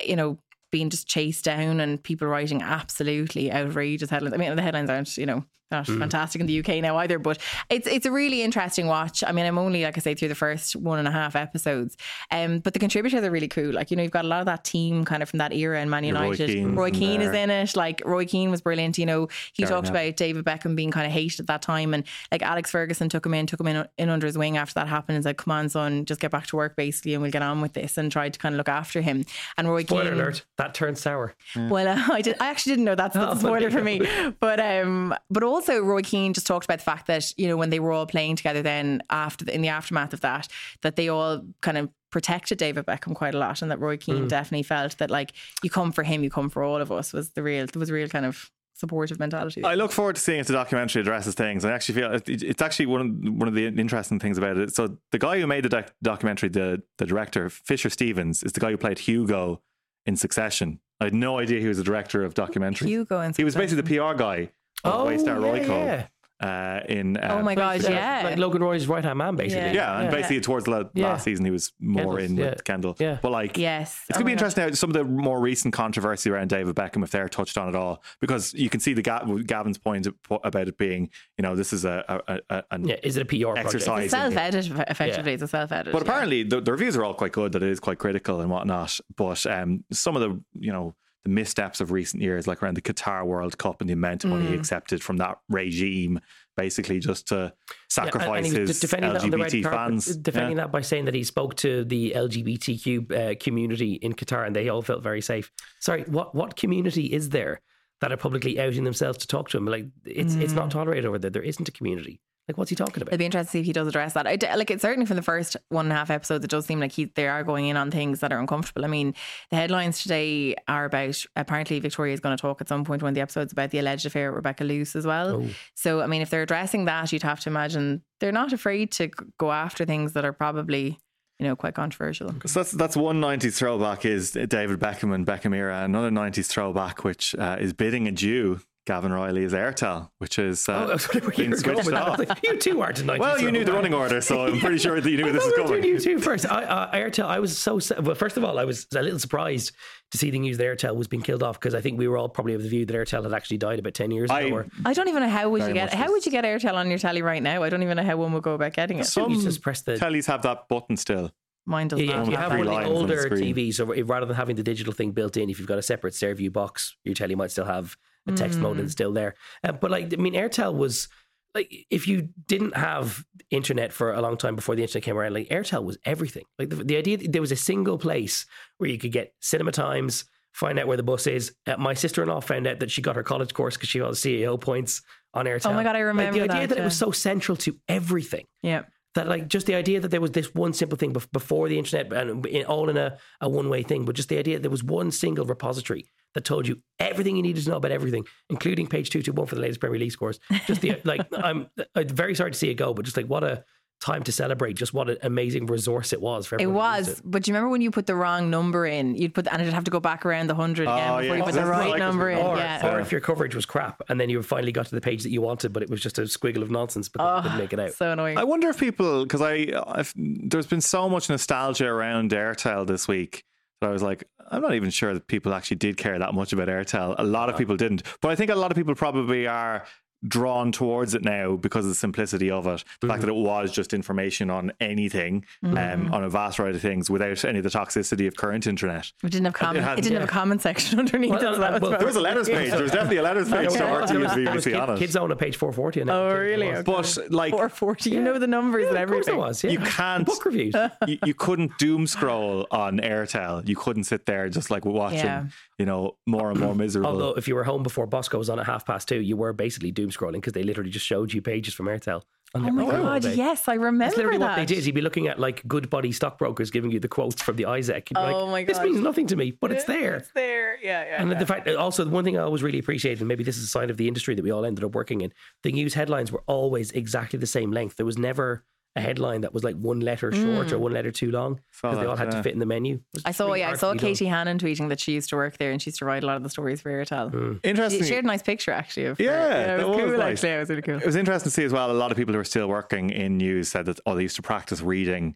[SPEAKER 2] you know. Being just chased down and people writing absolutely outrageous headlines. I mean, the headlines aren't, you know, not
[SPEAKER 3] Mm.
[SPEAKER 2] fantastic in the UK now either, but it's it's a really interesting watch. I mean, I'm only like I say through the first one and a half episodes, um, but the contributors are really cool. Like you know, you've got a lot of that team kind of from that era in Man
[SPEAKER 1] Roy
[SPEAKER 2] United.
[SPEAKER 1] Keane's
[SPEAKER 2] Roy
[SPEAKER 1] in
[SPEAKER 2] Keane is in it. Like Roy Keane was brilliant. You know, he
[SPEAKER 1] Gary
[SPEAKER 2] talked
[SPEAKER 1] Neville.
[SPEAKER 2] about David Beckham being kind of hated at that time, and like Alex Ferguson took him in, took him in, in under his wing after that happened, and said, "Come on, son, just get back to work, basically, and we'll get on with this." And tried to kind of look after him. And Roy
[SPEAKER 3] Spoiler
[SPEAKER 2] Keane,
[SPEAKER 3] alert, that turned sour.
[SPEAKER 2] well, uh, I did. I actually didn't know that's, that's a
[SPEAKER 3] Oh,
[SPEAKER 2] spoiler for me. But um, but also Roy Keane just talked about the fact that you know when they were all playing together, then after the, in the aftermath of that, that they all kind of protected David Beckham quite a lot, and that Roy Keane
[SPEAKER 3] Mm.
[SPEAKER 2] definitely felt that like you come for him, you come for all of us was the real. Was a real kind of supportive mentality.
[SPEAKER 1] I look forward to seeing if the documentary addresses things. I actually feel it's actually one of one of the interesting things about it. So the guy who made the doc- documentary, the the director Fisher Stevens, is the guy who played Hugo in Succession. I had no idea he was the director of documentary.
[SPEAKER 2] Hugo and
[SPEAKER 1] He was basically the PR guy of Waystar
[SPEAKER 3] Oh, yeah,
[SPEAKER 1] Royco
[SPEAKER 3] yeah.
[SPEAKER 1] uh, in. Uh,
[SPEAKER 2] Oh my god, yeah.
[SPEAKER 3] Like Logan Roy's right hand man, basically.
[SPEAKER 2] Yeah.
[SPEAKER 1] Yeah, and
[SPEAKER 3] Yeah.
[SPEAKER 1] basically towards the la-
[SPEAKER 3] Yeah.
[SPEAKER 1] last season he was more
[SPEAKER 3] Kendall's,
[SPEAKER 1] in
[SPEAKER 3] yeah.
[SPEAKER 1] with Kendall.
[SPEAKER 3] Yeah.
[SPEAKER 1] But like,
[SPEAKER 2] yes,
[SPEAKER 1] it's
[SPEAKER 2] Oh
[SPEAKER 1] going to be
[SPEAKER 2] my
[SPEAKER 1] interesting how some of the more recent controversy around David Beckham, if they're touched on at all, because you can see the Ga- Gavan's point about it being, you know, this is a, a, a, a
[SPEAKER 3] Yeah, is it a PR project?
[SPEAKER 1] Exercise.
[SPEAKER 2] Self edit, effectively,
[SPEAKER 3] Yeah.
[SPEAKER 2] it's a self edit.
[SPEAKER 1] But apparently the, the reviews are all quite good. That it is quite critical and whatnot. But um, some of the you know the missteps of recent years, like around the Qatar World Cup and the amount of money he accepted from that regime, basically just to
[SPEAKER 3] Yeah, and-
[SPEAKER 1] sacrifice
[SPEAKER 3] and
[SPEAKER 1] his
[SPEAKER 3] defending that on the red
[SPEAKER 1] LGBT
[SPEAKER 3] carpet,
[SPEAKER 1] fans.
[SPEAKER 3] defending
[SPEAKER 1] Yeah.
[SPEAKER 3] that by saying that he spoke to the LGBTQ uh, community in Qatar and they all felt very safe. Sorry, what what community is there that are publicly outing themselves to talk to him? Like it's it's
[SPEAKER 1] Mm.
[SPEAKER 3] not tolerated over there. There isn't a community. Like what's he talking about?
[SPEAKER 2] It'd be interesting to see if he does address that. I d like it certainly from the first one and a half episodes, it does seem like he they are going in on things that are uncomfortable. I mean, the headlines today are about apparently Victoria is going to talk at some point one of the episodes about the alleged affair with Rebecca Loos as well.
[SPEAKER 3] Oh.
[SPEAKER 2] So I mean, if they're addressing that, you'd have to imagine they're not afraid to go after things that are probably you know quite controversial.
[SPEAKER 1] So that's that's one '90s throwback is David Beckham and Beckham era. Another '90s throwback, which uh, is bidding adieu. Gavan Reilly is Aertel, which is uh,
[SPEAKER 3] Oh, I was you
[SPEAKER 1] being switched
[SPEAKER 3] with that. I
[SPEAKER 1] off.
[SPEAKER 3] like, you too are tonight.
[SPEAKER 1] Well, you knew the running order, so I'm pretty sure that you knew where this was
[SPEAKER 3] I thought we were you two first. I, uh, Aertel, I was so well. First of all, I was a little surprised to see the news that Aertel was being killed off because I think we were all probably of the view that Aertel had actually died about ten years
[SPEAKER 1] I-
[SPEAKER 3] ago. Or,
[SPEAKER 2] I don't even know how would you get how would you get Aertel on your telly right now? I don't even know how one would go about getting it.
[SPEAKER 1] Some
[SPEAKER 3] you just press the
[SPEAKER 1] tellies have that button still.
[SPEAKER 2] Mine does
[SPEAKER 3] Yeah,
[SPEAKER 2] not.
[SPEAKER 3] if you
[SPEAKER 1] have
[SPEAKER 3] have one of
[SPEAKER 1] lines
[SPEAKER 3] the
[SPEAKER 1] on the
[SPEAKER 3] older. TVs, so rather than having the digital thing built in, if you've got a separate Saorview box, your telly might still have a text mode and still there. Uh, but like, I mean, Aertel was like, if you didn't have internet for a long time before the internet came around, like Aertel was everything. Like the, the idea that there was a single place where you could get cinema times, find out where the bus is. Uh, my sister-in-law found out that she got her college course because she got CAO points on Aertel.
[SPEAKER 2] Oh my God, I
[SPEAKER 3] Like,
[SPEAKER 2] remember
[SPEAKER 3] the idea
[SPEAKER 2] that,
[SPEAKER 3] that, it was so central to everything
[SPEAKER 2] Yeah.
[SPEAKER 3] that like just the idea that there was this one simple thing before the internet and all in a, a one way thing, but just the idea that there was one single repository that told you everything you needed to know about everything, including page two to one for the latest Premier League scores. Just the like, I'm, I'm very sorry to see it go, but just like what a time to celebrate. Just what an amazing resource it was for
[SPEAKER 2] It
[SPEAKER 3] everyone. who used
[SPEAKER 2] was, but do you remember when you put the wrong number in? You'd put, and it'd have to go back around the hundred oh, again
[SPEAKER 1] Oh,
[SPEAKER 2] before
[SPEAKER 1] yeah.
[SPEAKER 2] you put the right
[SPEAKER 1] like
[SPEAKER 2] number in.
[SPEAKER 3] Or,
[SPEAKER 2] yeah.
[SPEAKER 3] or if your coverage was crap and then you finally got to the page that you wanted, but it was just a squiggle of nonsense because you couldn't make it out.
[SPEAKER 2] so annoying.
[SPEAKER 1] I wonder if people, because I, I've, there's been so much nostalgia around Aertel this week that I was like, I'm not even sure that people actually did care that much about Aertel. A lot of uh-huh. people didn't, but I think a lot of people probably are drawn towards it now because of the simplicity of it. The fact mm. that it was just information on anything, mm. um, on a vast variety of things, without any of the toxicity of current internet.
[SPEAKER 2] it didn't have comment. It,
[SPEAKER 1] had-
[SPEAKER 2] didn't
[SPEAKER 1] yeah.
[SPEAKER 2] have a comment section underneath.
[SPEAKER 3] Well,
[SPEAKER 2] it, so that uh,
[SPEAKER 3] well,
[SPEAKER 1] There was a letters page. There was definitely a letters page to
[SPEAKER 3] There was-
[SPEAKER 1] RT
[SPEAKER 3] there
[SPEAKER 1] and
[SPEAKER 3] was- there was
[SPEAKER 1] BBC
[SPEAKER 3] kid-
[SPEAKER 1] on it.
[SPEAKER 3] Kids own a page 440 and
[SPEAKER 2] Oh, really?
[SPEAKER 3] It was.
[SPEAKER 1] But like,
[SPEAKER 2] 440. You know the numbers and
[SPEAKER 3] Yeah, of course
[SPEAKER 2] everything.
[SPEAKER 3] it was. Yeah.
[SPEAKER 1] you can't
[SPEAKER 3] book reviews.
[SPEAKER 1] you, you couldn't doom scroll on Aertel. You couldn't sit there just like watching,
[SPEAKER 2] Yeah.
[SPEAKER 1] you know, more and more miserable.
[SPEAKER 3] Although if you were home before Bosco was on at half past two, you were basically doom scrolling because they literally just showed you pages from Aertel.
[SPEAKER 2] Oh my god, yes, I remember
[SPEAKER 3] That's literally
[SPEAKER 2] that.
[SPEAKER 3] what they did. You'd be looking at like Goodbody stockbrokers giving you the quotes from the ISEQ. You'd be
[SPEAKER 2] Oh
[SPEAKER 3] like,
[SPEAKER 2] my
[SPEAKER 3] This means nothing to me, but it's there.
[SPEAKER 2] It's there. Yeah, yeah.
[SPEAKER 3] And
[SPEAKER 2] yeah.
[SPEAKER 3] the fact, uh, also, the one thing I always really appreciated, and maybe this is a sign of the industry that we all ended up working in, the news headlines were always exactly the same length. There was never a headline that was like one letter short or one letter too long because they all had
[SPEAKER 1] yeah.
[SPEAKER 3] to fit in the menu.
[SPEAKER 2] I saw,
[SPEAKER 3] really
[SPEAKER 2] yeah, I saw
[SPEAKER 3] to be done.
[SPEAKER 2] Katie Hannon tweeting that she used to work there and she used to write a lot of the stories for Aertel.
[SPEAKER 3] Mm.
[SPEAKER 2] She
[SPEAKER 1] Interesting.
[SPEAKER 2] shared a nice picture actually of her.
[SPEAKER 1] Yeah,
[SPEAKER 2] it
[SPEAKER 1] that
[SPEAKER 2] was,
[SPEAKER 1] was
[SPEAKER 2] cool
[SPEAKER 1] nice.
[SPEAKER 2] actually. It was really cool.
[SPEAKER 1] It was interesting to see as well. A lot of people who are still working in news said that oh, they used to practice reading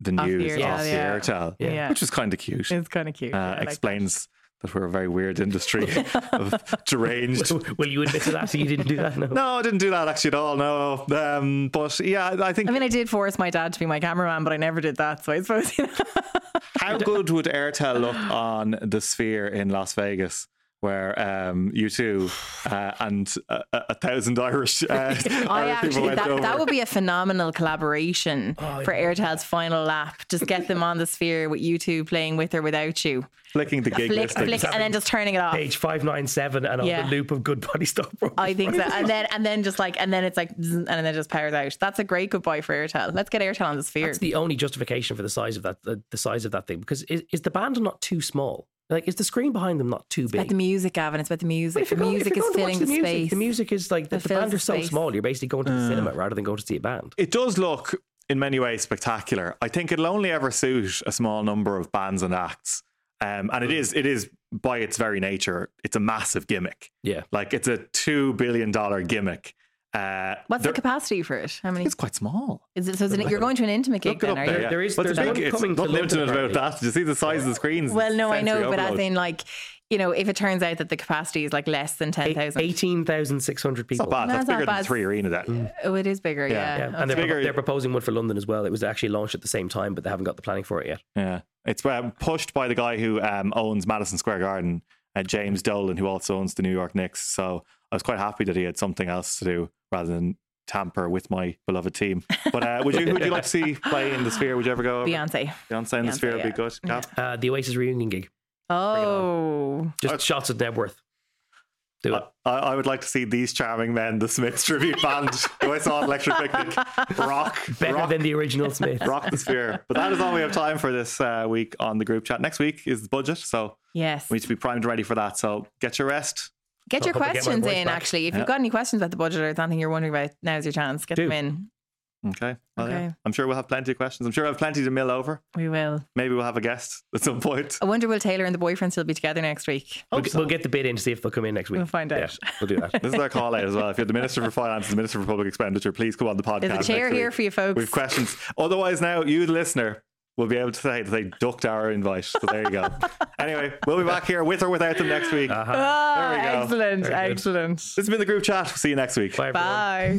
[SPEAKER 1] the
[SPEAKER 2] Off the
[SPEAKER 1] news
[SPEAKER 2] Aertel,
[SPEAKER 1] off the. Aertel,
[SPEAKER 2] Yeah.
[SPEAKER 1] which is kind of cute.
[SPEAKER 2] It's kind of cute.
[SPEAKER 1] uh,
[SPEAKER 2] yeah, I like that.
[SPEAKER 1] we're a very weird industry of deranged.
[SPEAKER 3] Will you admit to that? So you didn't do that? No.
[SPEAKER 1] No, I didn't do that actually at all. No, um, but yeah, I think
[SPEAKER 2] I mean, I did force my dad to be my cameraman, but I never did that. So I suppose, you know.
[SPEAKER 1] how good would Aertel look on the Sphere in Las Vegas? Where um, U2 uh, and a, a a thousand Irish, uh,
[SPEAKER 2] I
[SPEAKER 1] Irish people
[SPEAKER 2] actually
[SPEAKER 1] went
[SPEAKER 2] that,
[SPEAKER 1] over.
[SPEAKER 2] that would be a phenomenal collaboration
[SPEAKER 3] Oh,
[SPEAKER 2] for Aertel's final lap. Just get them on the sphere with U2 playing with or without you.
[SPEAKER 1] flicking the gig
[SPEAKER 2] Flick, flick, and then just turning it off.
[SPEAKER 3] Page 597 and on
[SPEAKER 2] Yeah.
[SPEAKER 3] the loop of Goodbody stockbrokers.
[SPEAKER 2] I think so. And then and then just like and then it's like and then it just powers out. That's a great goodbye for Aertel. Let's get Aertel on the sphere.
[SPEAKER 3] That's the only justification for the size of that, the, the size of that thing. Because is, is the band not too small? Like, is the screen behind them not too
[SPEAKER 2] It's about the music, Gavan. It's about the music.
[SPEAKER 3] if
[SPEAKER 2] The
[SPEAKER 3] you're going-
[SPEAKER 2] music is
[SPEAKER 3] going
[SPEAKER 2] filling the,
[SPEAKER 3] music,
[SPEAKER 2] space.
[SPEAKER 3] The music is like the,
[SPEAKER 2] It
[SPEAKER 3] the band
[SPEAKER 2] the
[SPEAKER 3] are so
[SPEAKER 2] space.
[SPEAKER 3] small. You're basically going to the
[SPEAKER 1] Uh.
[SPEAKER 3] cinema rather than going to see a band.
[SPEAKER 1] it does look in many ways spectacular. I think it'll only ever suit a small number of bands and acts. Um, and it is it is by its very nature, it's a massive gimmick.
[SPEAKER 3] Yeah.
[SPEAKER 1] Like it's a two billion dollar gimmick. Uh,
[SPEAKER 2] What's
[SPEAKER 1] there-
[SPEAKER 2] the capacity for it? How many?
[SPEAKER 1] It's quite small.
[SPEAKER 2] Is it? So is it, you're going to an intimate gig
[SPEAKER 1] Look it
[SPEAKER 2] then? Are
[SPEAKER 1] there.
[SPEAKER 2] you?
[SPEAKER 1] yeah.
[SPEAKER 3] There is-
[SPEAKER 1] but
[SPEAKER 3] there's
[SPEAKER 1] it's
[SPEAKER 3] one
[SPEAKER 1] big. It's
[SPEAKER 3] coming to
[SPEAKER 1] nothing
[SPEAKER 3] London,
[SPEAKER 1] intimate about that. Did you see the size of the screens?
[SPEAKER 2] Well, no, I
[SPEAKER 1] Sensory
[SPEAKER 2] know, but as
[SPEAKER 1] overload.
[SPEAKER 2] in like, you know, if it turns out that the capacity is like less than ten thousand,
[SPEAKER 3] 18,600
[SPEAKER 1] it's
[SPEAKER 3] people.
[SPEAKER 1] not bad.
[SPEAKER 2] No,
[SPEAKER 1] That's
[SPEAKER 2] it's not
[SPEAKER 1] bigger than
[SPEAKER 2] bad.
[SPEAKER 1] three arena. Then
[SPEAKER 2] oh, it is bigger.
[SPEAKER 1] Yeah.
[SPEAKER 2] Yeah,
[SPEAKER 3] Yeah, and they're,
[SPEAKER 1] bigger.
[SPEAKER 3] they're proposing one for London as well. It was actually launched at the same time, but they haven't got the planning for it yet.
[SPEAKER 1] yeah, it's uh, pushed by the guy who um, owns Madison Square Garden, uh, James Dolan, who also owns the New York Knicks. So I was quite happy that he had something else to do rather than tamper with my beloved team. But uh, would you? Would you like to see play in the Sphere? Would you ever go? Over?
[SPEAKER 2] Beyonce.
[SPEAKER 1] Beyonce in the
[SPEAKER 2] Beyonce,
[SPEAKER 1] Sphere would be good. Gav?
[SPEAKER 3] Uh, the Oasis reunion gig.
[SPEAKER 2] Oh,
[SPEAKER 3] Just
[SPEAKER 1] Uh,
[SPEAKER 3] shots at Knebworth. Do it.
[SPEAKER 1] I, I would like to see these charming men, the Smiths tribute band, who I saw at Electric Picnic, rock,
[SPEAKER 3] Better
[SPEAKER 1] rock,
[SPEAKER 3] than the original Smith.
[SPEAKER 1] rock the sphere. But that is all we have time for this uh, week on the group chat. Next week is the budget, so
[SPEAKER 2] yes.
[SPEAKER 1] we need to be primed and ready for that. So get your rest.
[SPEAKER 2] Get your
[SPEAKER 3] Hope I get
[SPEAKER 2] questions in.
[SPEAKER 3] back.
[SPEAKER 2] Actually, if
[SPEAKER 1] Yeah.
[SPEAKER 2] you've got any questions about the budget or something you're wondering about, now's your chance. Get
[SPEAKER 3] Do.
[SPEAKER 2] them in.
[SPEAKER 1] Okay. Well, yeah.
[SPEAKER 2] Okay.
[SPEAKER 1] I'm sure we'll have plenty of questions. I'm sure we'll have plenty to mill over.
[SPEAKER 2] We will.
[SPEAKER 1] Maybe we'll have a guest at some point.
[SPEAKER 2] I wonder will Taylor and the boyfriend still be together next week?
[SPEAKER 3] We'll, get- we'll get the bid in to see if they'll come in next week.
[SPEAKER 2] We'll find
[SPEAKER 3] Yeah,
[SPEAKER 2] out.
[SPEAKER 3] we'll do that.
[SPEAKER 1] This is our call out as well. If you're the Minister for Finance, the Minister for Public Expenditure, please come on the podcast.
[SPEAKER 2] There's a chair here for you folks.
[SPEAKER 1] We've questions. Otherwise, now you, the listener, will be able to say that they ducked our invite. So there you go. anyway, we'll be back here with or without them next week.
[SPEAKER 2] Ah,
[SPEAKER 1] There we go.
[SPEAKER 2] excellent,
[SPEAKER 3] Very good.
[SPEAKER 2] excellent.
[SPEAKER 1] This has been the group chat. See you next week.
[SPEAKER 3] Bye.
[SPEAKER 2] Bye.